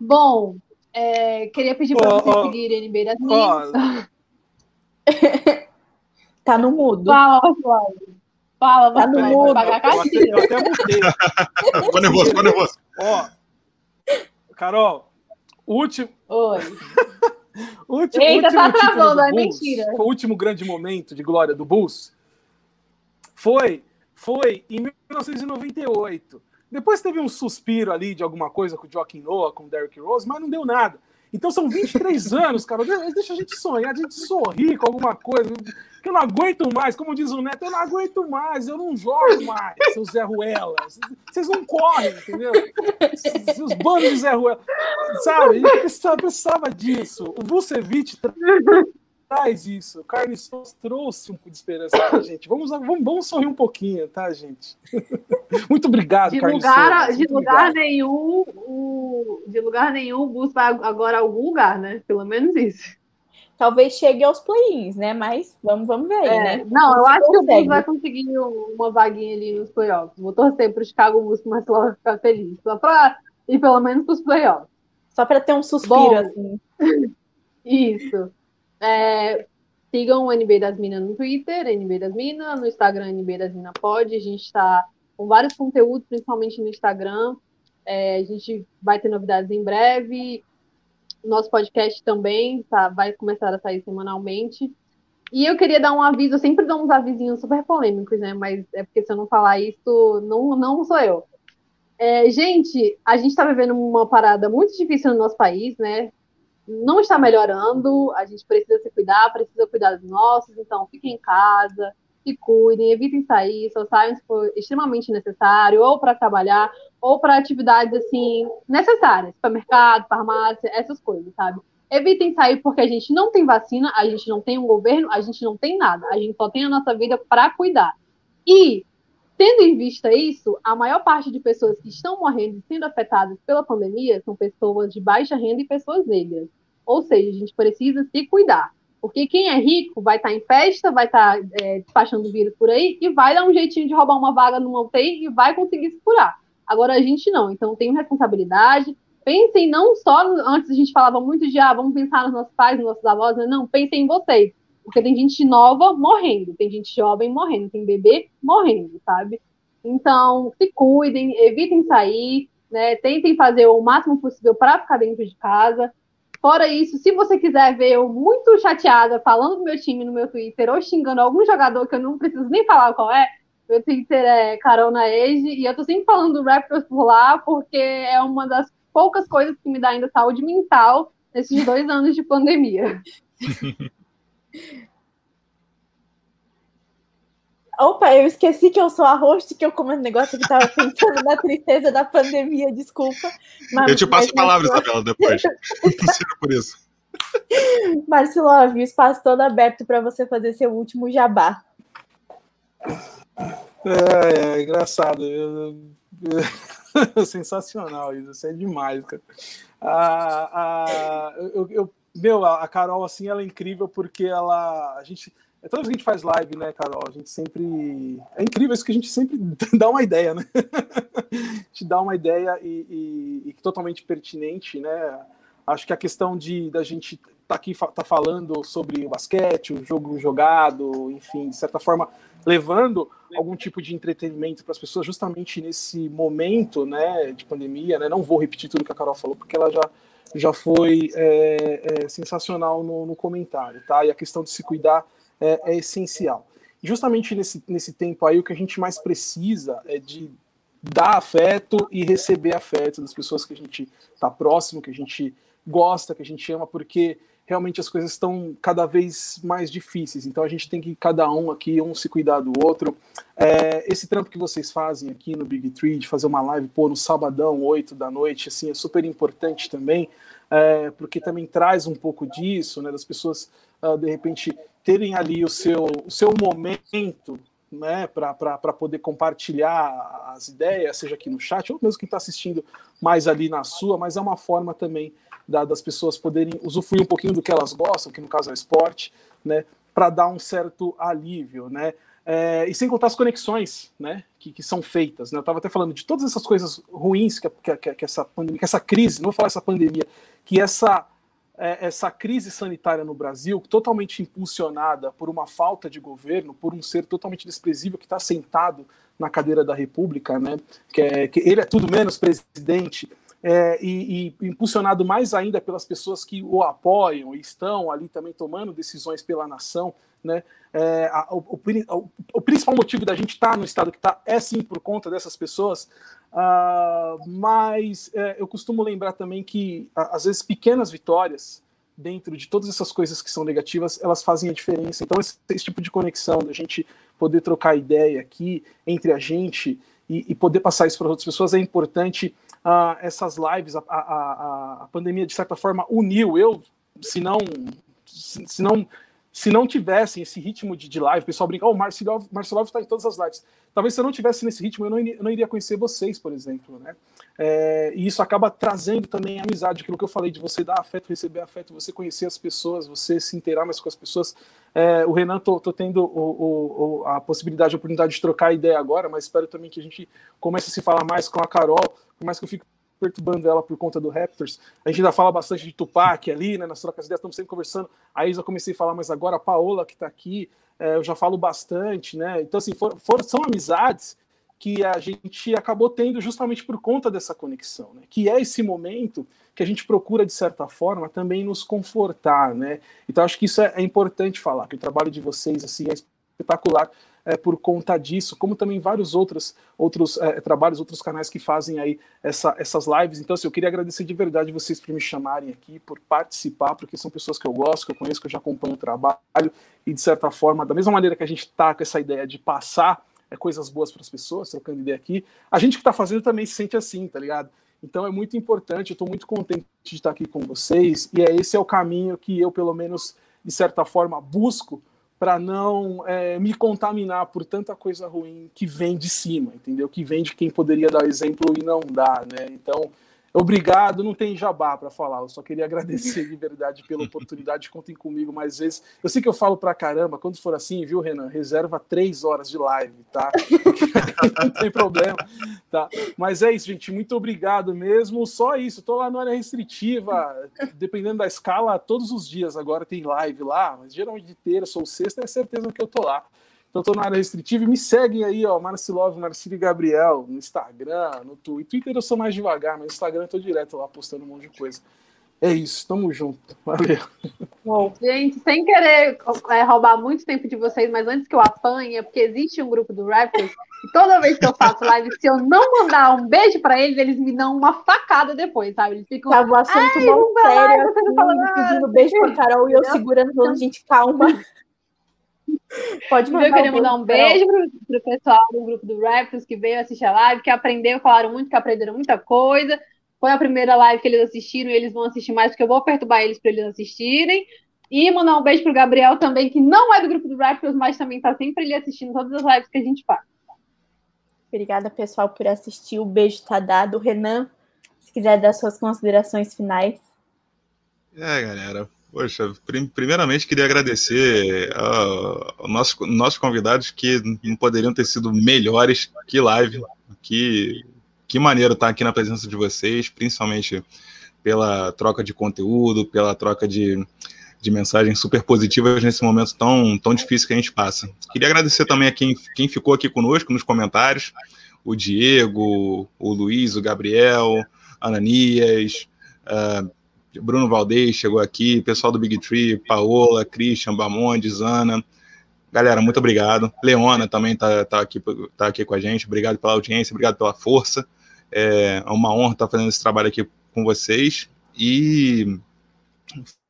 Bom, é, queria pedir para oh, vocês oh, seguirem NBA das minhas. tá no mudo. Fala, Flávio. Fala, tá no mudo. Pagar eu, até, eu até mudei. Ficou nervoso, ficou nervoso. Ó, Carol, Último. Oi. último, Eita, último tá travando, é mentira. Foi o último grande momento de glória do Bulls. Foi, foi em 1998. Depois teve um suspiro ali de alguma coisa com o Joaquim Noah, com o Derrick Rose, mas não deu nada. Então são 23 anos, cara. Deixa a gente sonhar, a gente sorrir com alguma coisa. Que eu não aguento mais, como diz o Neto, eu não aguento mais, eu não jogo mais, seu Zé Ruela. Vocês não correm, entendeu? Os bandos de Zé Ruela. Sabe? Precisava, precisava disso. O Vucevic traz isso. O Carlos Souza trouxe um pouco de esperança pra gente. Vamos, vamos, vamos sorrir um pouquinho, tá, gente? Muito obrigado, de Carlos lugar, Souza. De lugar nenhum, o, de lugar nenhum, o Bus vai agora a algum lugar, né? Pelo menos isso. Talvez chegue aos play-ins, né? Mas vamos, vamos ver aí, é, né? Não, eu acho consegue. que o Bulls vai conseguir uma vaguinha ali nos playoffs. Vou torcer para o Chicago Bulls, mas logo ficar feliz. Só para ir pelo menos para os playoffs. Só para ter um suspiro, Bom, assim. Isso. É, sigam o NB das Minas no Twitter, NB das Minas, no Instagram NB das Minas Pod. A gente está com vários conteúdos, principalmente no Instagram. É, a gente vai ter novidades em breve. Nosso podcast também tá, vai começar a sair semanalmente. E eu queria dar um aviso, eu sempre dou uns avisinhos super polêmicos, né? Mas é porque se eu não falar isso, não, não sou eu. É, gente, a gente está vivendo uma parada muito difícil no nosso país, né? Não está melhorando, a gente precisa se cuidar, precisa cuidar dos nossos, então fiquem em casa, se cuidem, evitem sair, só saiam se for extremamente necessário, ou para trabalhar, ou para atividades assim necessárias, supermercado, farmácia, essas coisas, sabe? Evitem sair porque a gente não tem vacina, a gente não tem um governo, a gente não tem nada, a gente só tem a nossa vida para cuidar. E tendo em vista isso, a maior parte de pessoas que estão morrendo e sendo afetadas pela pandemia são pessoas de baixa renda e pessoas negras. Ou seja, a gente precisa se cuidar. Porque quem é rico vai estar em festa, vai estar é, despachando vírus por aí e vai dar um jeitinho de roubar uma vaga numa UTI e vai conseguir se curar. Agora a gente não. Então tem responsabilidade. Pensem não só, antes a gente falava muito de, ah, vamos pensar nos nossos pais, nos nossos avós, né? não, pensem em vocês. Porque tem gente nova morrendo, tem gente jovem morrendo, tem bebê morrendo, sabe? Então, se cuidem, evitem sair, né? Tentem fazer o máximo possível para ficar dentro de casa. Fora isso, se você quiser ver eu muito chateada falando do meu time no meu Twitter ou xingando algum jogador que eu não preciso nem falar qual é, meu Twitter é Carol Naege e eu tô sempre falando do Raptors por lá porque é uma das poucas coisas que me dá ainda saúde mental nesses dois anos de pandemia. Opa, eu esqueci que eu sou a host, que eu comendo negócio que tava pensando na tristeza da pandemia, desculpa. Mas, eu te passo a palavra, Isabela, depois. Não por isso. Marcelov, o espaço todo aberto para você fazer seu último jabá. É, é engraçado. Eu, eu, sensacional isso, isso é demais, cara. Ah, ah, eu, eu, meu, a Carol, assim, ela é incrível porque ela. A gente é toda vez que a gente faz live, né, Carol? A gente sempre. É incrível isso que a gente sempre dá uma ideia, né? a gente dá uma ideia e, e, e, totalmente pertinente, né? Acho que a questão de da gente estar tá aqui tá falando sobre o basquete, o jogo jogado, enfim, de certa forma, levando algum tipo de entretenimento para as pessoas, justamente nesse momento, né, de pandemia, né? Não vou repetir tudo que a Carol falou, porque ela já já foi é, é, sensacional no, no comentário, tá? E a questão de se cuidar é, é essencial. Justamente nesse, nesse tempo aí, o que a gente mais precisa é de dar afeto e receber afeto das pessoas que a gente está próximo, que a gente gosta, que a gente ama, porque realmente as coisas estão cada vez mais difíceis. Então a gente tem que cada um aqui, um se cuidar do outro. É, esse trampo que vocês fazem aqui no Big Tree, de fazer uma live pô, no sabadão, 8 da noite, assim, é super importante também, é, porque também traz um pouco disso, né, das pessoas uh, de repente terem ali o seu, o seu momento né, para poder compartilhar as ideias, seja aqui no chat, ou mesmo quem está assistindo mais ali na sua, mas é uma forma também da, das pessoas poderem usufruir um pouquinho do que elas gostam, que no caso é o esporte, né, para dar um certo alívio, né, é, e sem contar as conexões né, que, que são feitas. Né? Eu estava até falando de todas essas coisas ruins que, que, que, essa pandemia, que essa crise, não vou falar essa pandemia, que essa é, essa crise sanitária no Brasil, totalmente impulsionada por uma falta de governo, por um ser totalmente desprezível que está sentado na cadeira da República, né? Que, é, que ele é tudo menos presidente, é, e, e, impulsionado mais ainda pelas pessoas que o apoiam e estão ali também tomando decisões pela nação, né? É, a, o, o, o, principal motivo da gente estar tá no estado que está é sim por conta dessas pessoas, uh, mas é, eu costumo lembrar também que às vezes pequenas vitórias dentro de todas essas coisas que são negativas, elas fazem a diferença. Então esse, esse tipo de conexão, da gente poder trocar ideia aqui entre a gente e, e poder passar isso para outras pessoas é importante. Uh, essas lives, a, a, a, a pandemia de certa forma uniu eu, se não, se, se não se não tivessem esse ritmo de, de live, o pessoal brinca, oh, o Marcelov está em todas as lives. Talvez se eu não tivesse nesse ritmo, eu não, eu não iria conhecer vocês, por exemplo, né? É, e isso acaba trazendo também amizade, aquilo que eu falei de você dar afeto, receber afeto, você conhecer as pessoas, você se inteirar mais com as pessoas. É, o Renan, tô, tô tendo o, o, a possibilidade, a oportunidade de trocar ideia agora, mas espero também que a gente comece a se falar mais com a Carol, por mais que eu fique perturbando ela por conta do Raptors. A gente ainda fala bastante de Tupac ali, né? Nas trocas de ideias, estamos sempre conversando. A Isa comecei a falar mais agora, a Paola que está aqui, é, eu já falo bastante, né? Então, assim, for, for, são amizades que a gente acabou tendo justamente por conta dessa conexão, né? Que é esse momento que a gente procura, de certa forma, também nos confortar, né? Então, acho que isso é, é importante falar, que o trabalho de vocês, assim, é espetacular é, por conta disso, como também vários outros, outros é, trabalhos, outros canais que fazem aí essa, essas lives. Então, assim, eu queria agradecer de verdade vocês por me chamarem aqui, por participar, porque são pessoas que eu gosto, que eu conheço, que eu já acompanho o trabalho, e de certa forma, da mesma maneira que a gente está com essa ideia de passar é, coisas boas para as pessoas, trocando ideia aqui, a gente que está fazendo também se sente assim, tá ligado? Então é muito importante, eu estou muito contente de estar aqui com vocês, e é esse é o caminho que eu, pelo menos, de certa forma, busco para não é, me contaminar por tanta coisa ruim que vem de cima, entendeu? Que vem de quem poderia dar exemplo e não dá, né? Então, Obrigado, não tem jabá para falar, eu só queria agradecer de verdade pela oportunidade, contem comigo mais vezes. Eu sei que eu falo pra caramba, quando for assim, viu, Renan? Reserva três horas de live, tá? não tem problema, tá? Mas é isso, gente, muito obrigado mesmo. Só isso, tô lá na área restritiva, dependendo da escala, todos os dias agora tem live lá, mas geralmente de terça ou sexta é certeza que eu tô lá. Então tô na área restritiva e me seguem aí, ó, Marcilov, Marcili Gabriel, no Instagram, no Twitter. Twitter eu sou mais devagar, mas no Instagram eu tô direto lá postando um monte de coisa. É isso, tamo junto. Valeu. Bom, gente, sem querer é, roubar muito tempo de vocês, mas antes que eu apanhe, é porque existe um grupo do Raptors e toda vez que eu faço live, se eu não mandar um beijo pra eles, eles me dão uma facada depois, sabe? Eles ficam. Tava o assunto bom sério, assim, pedindo beijo pra Carol e eu segurando, falando, gente, calma. Pode mandar. Eu queria mandar um beijo pro, pro pessoal do grupo do Raptors que veio assistir a live, que aprendeu, falaram muito, que aprenderam muita coisa. Foi a primeira live que eles assistiram e eles vão assistir mais, porque eu vou perturbar eles para eles assistirem. E mandar um beijo pro Gabriel também, que não é do grupo do Raptors, mas também tá sempre ali assistindo todas as lives que a gente faz. Obrigada, pessoal, por assistir. O beijo tá dado. Renan, se quiser dar suas considerações finais. É, galera. Poxa, primeiramente queria agradecer aos nossos, nossos convidados que não poderiam ter sido melhores que live. Que, que maneiro estar aqui na presença de vocês, principalmente pela troca de conteúdo, pela troca de, de mensagens super positivas nesse momento tão, tão difícil que a gente passa. Queria agradecer também a quem, quem ficou aqui conosco nos comentários, o Diego, o Luiz, o Gabriel, Ananias, uh, Bruno Valdez chegou aqui, pessoal do Big Tree, Paola, Christian, Bamondes, Ana. Galera, muito obrigado. Leona também está tá aqui, tá aqui com a gente. Obrigado pela audiência, obrigado pela força. É uma honra estar fazendo esse trabalho aqui com vocês. E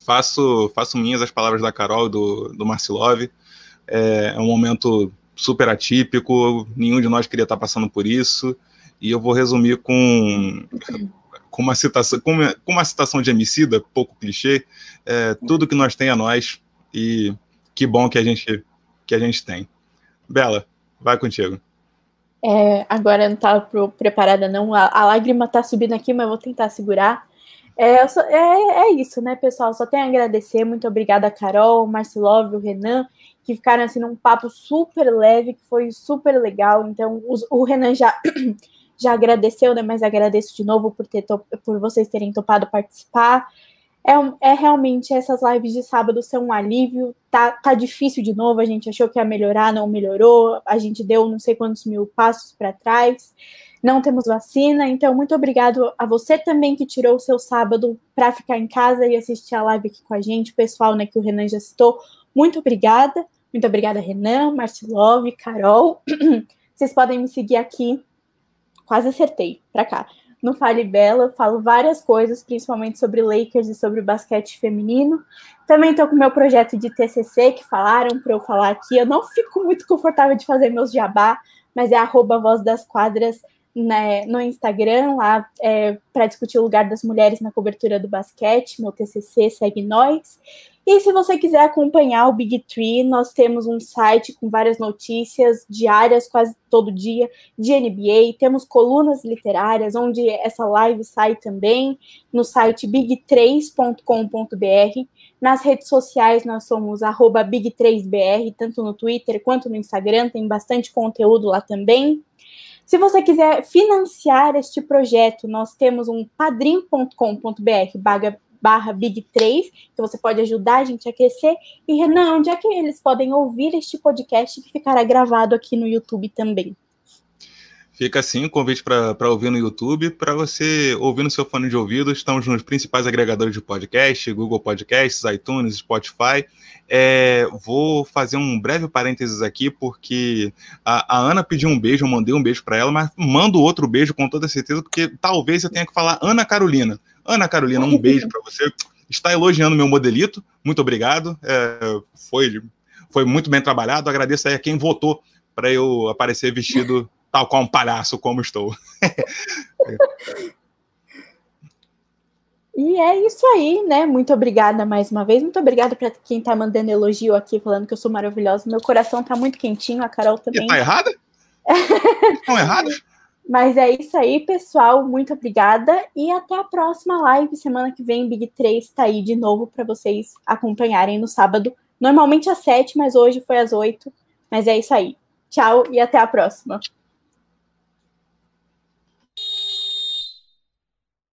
faço, faço minhas as palavras da Carol do, do Marcilov. É, é um momento super atípico, nenhum de nós queria estar passando por isso. E eu vou resumir com com uma citação, com uma, com uma citação de Emicida, pouco clichê, é, tudo que nós tem a nós e que bom que a gente que a gente tem. Bela, vai contigo. É, agora eu não estava preparada não, a, a, lágrima está subindo aqui, mas eu vou tentar segurar. É, só, é, é, isso, né, pessoal? Só tenho a agradecer. Muito obrigada, Carol, Marcelov, o Renan, que ficaram assim num papo super leve, que foi super legal. Então, os, o Renan já já agradeceu, né? Mas agradeço de novo por, ter por vocês terem topado participar. É, é, realmente essas lives de sábado são um alívio. Tá, tá difícil de novo. A gente achou que ia melhorar, não melhorou. A gente deu não sei quantos mil passos para trás. Não temos vacina. Então, muito obrigado a você também que tirou o seu sábado para ficar em casa e assistir a live aqui com a gente. O pessoal, né, que o Renan já citou. Muito obrigada. Muito obrigada, Renan, Marcelov, Carol. Vocês podem me seguir aqui quase acertei, pra cá. No Fale Bela, falo várias coisas, principalmente sobre Lakers e sobre basquete feminino. Também estou com meu projeto de TCC, que falaram para eu falar aqui. Eu não fico muito confortável de fazer meus jabá, mas é arroba Voz das Quadras né, no Instagram, lá é, para discutir o lugar das mulheres na cobertura do basquete. Meu TCC segue nós. E se você quiser acompanhar o Big Tree, nós temos um site com várias notícias diárias, quase todo dia, de NBA. Temos colunas literárias, onde essa live sai também, no site big3.com.br. Nas redes sociais, nós somos big3br, tanto no Twitter quanto no Instagram, tem bastante conteúdo lá também. Se você quiser financiar este projeto, nós temos um padrim.com.br barra Big3, que você pode ajudar a gente a crescer. E Renan, onde é que eles podem ouvir este podcast que ficará gravado aqui no YouTube também? Fica assim o convite para ouvir no YouTube, para você ouvir no seu fone de ouvido. Estamos nos principais agregadores de podcast, Google Podcasts, iTunes, Spotify. É, vou fazer um breve parênteses aqui, porque a, a Ana pediu um beijo, eu mandei um beijo para ela, mas mando outro beijo com toda certeza, porque talvez eu tenha que falar Ana Carolina. Ana Carolina, um beijo para você. Está elogiando meu modelito, muito obrigado. É, foi, foi muito bem trabalhado. Agradeço aí a quem votou para eu aparecer vestido tal qual um palhaço como estou. E é isso aí, né? Muito obrigada mais uma vez. Muito obrigada para quem tá mandando elogio aqui, falando que eu sou maravilhosa. Meu coração tá muito quentinho, a Carol também. E tá errada? Estão errados? Mas é isso aí, pessoal. Muito obrigada e até a próxima live. Semana que vem, Big 3 tá aí de novo para vocês acompanharem no sábado. Normalmente às 7, mas hoje foi às 8. Mas é isso aí. Tchau e até a próxima.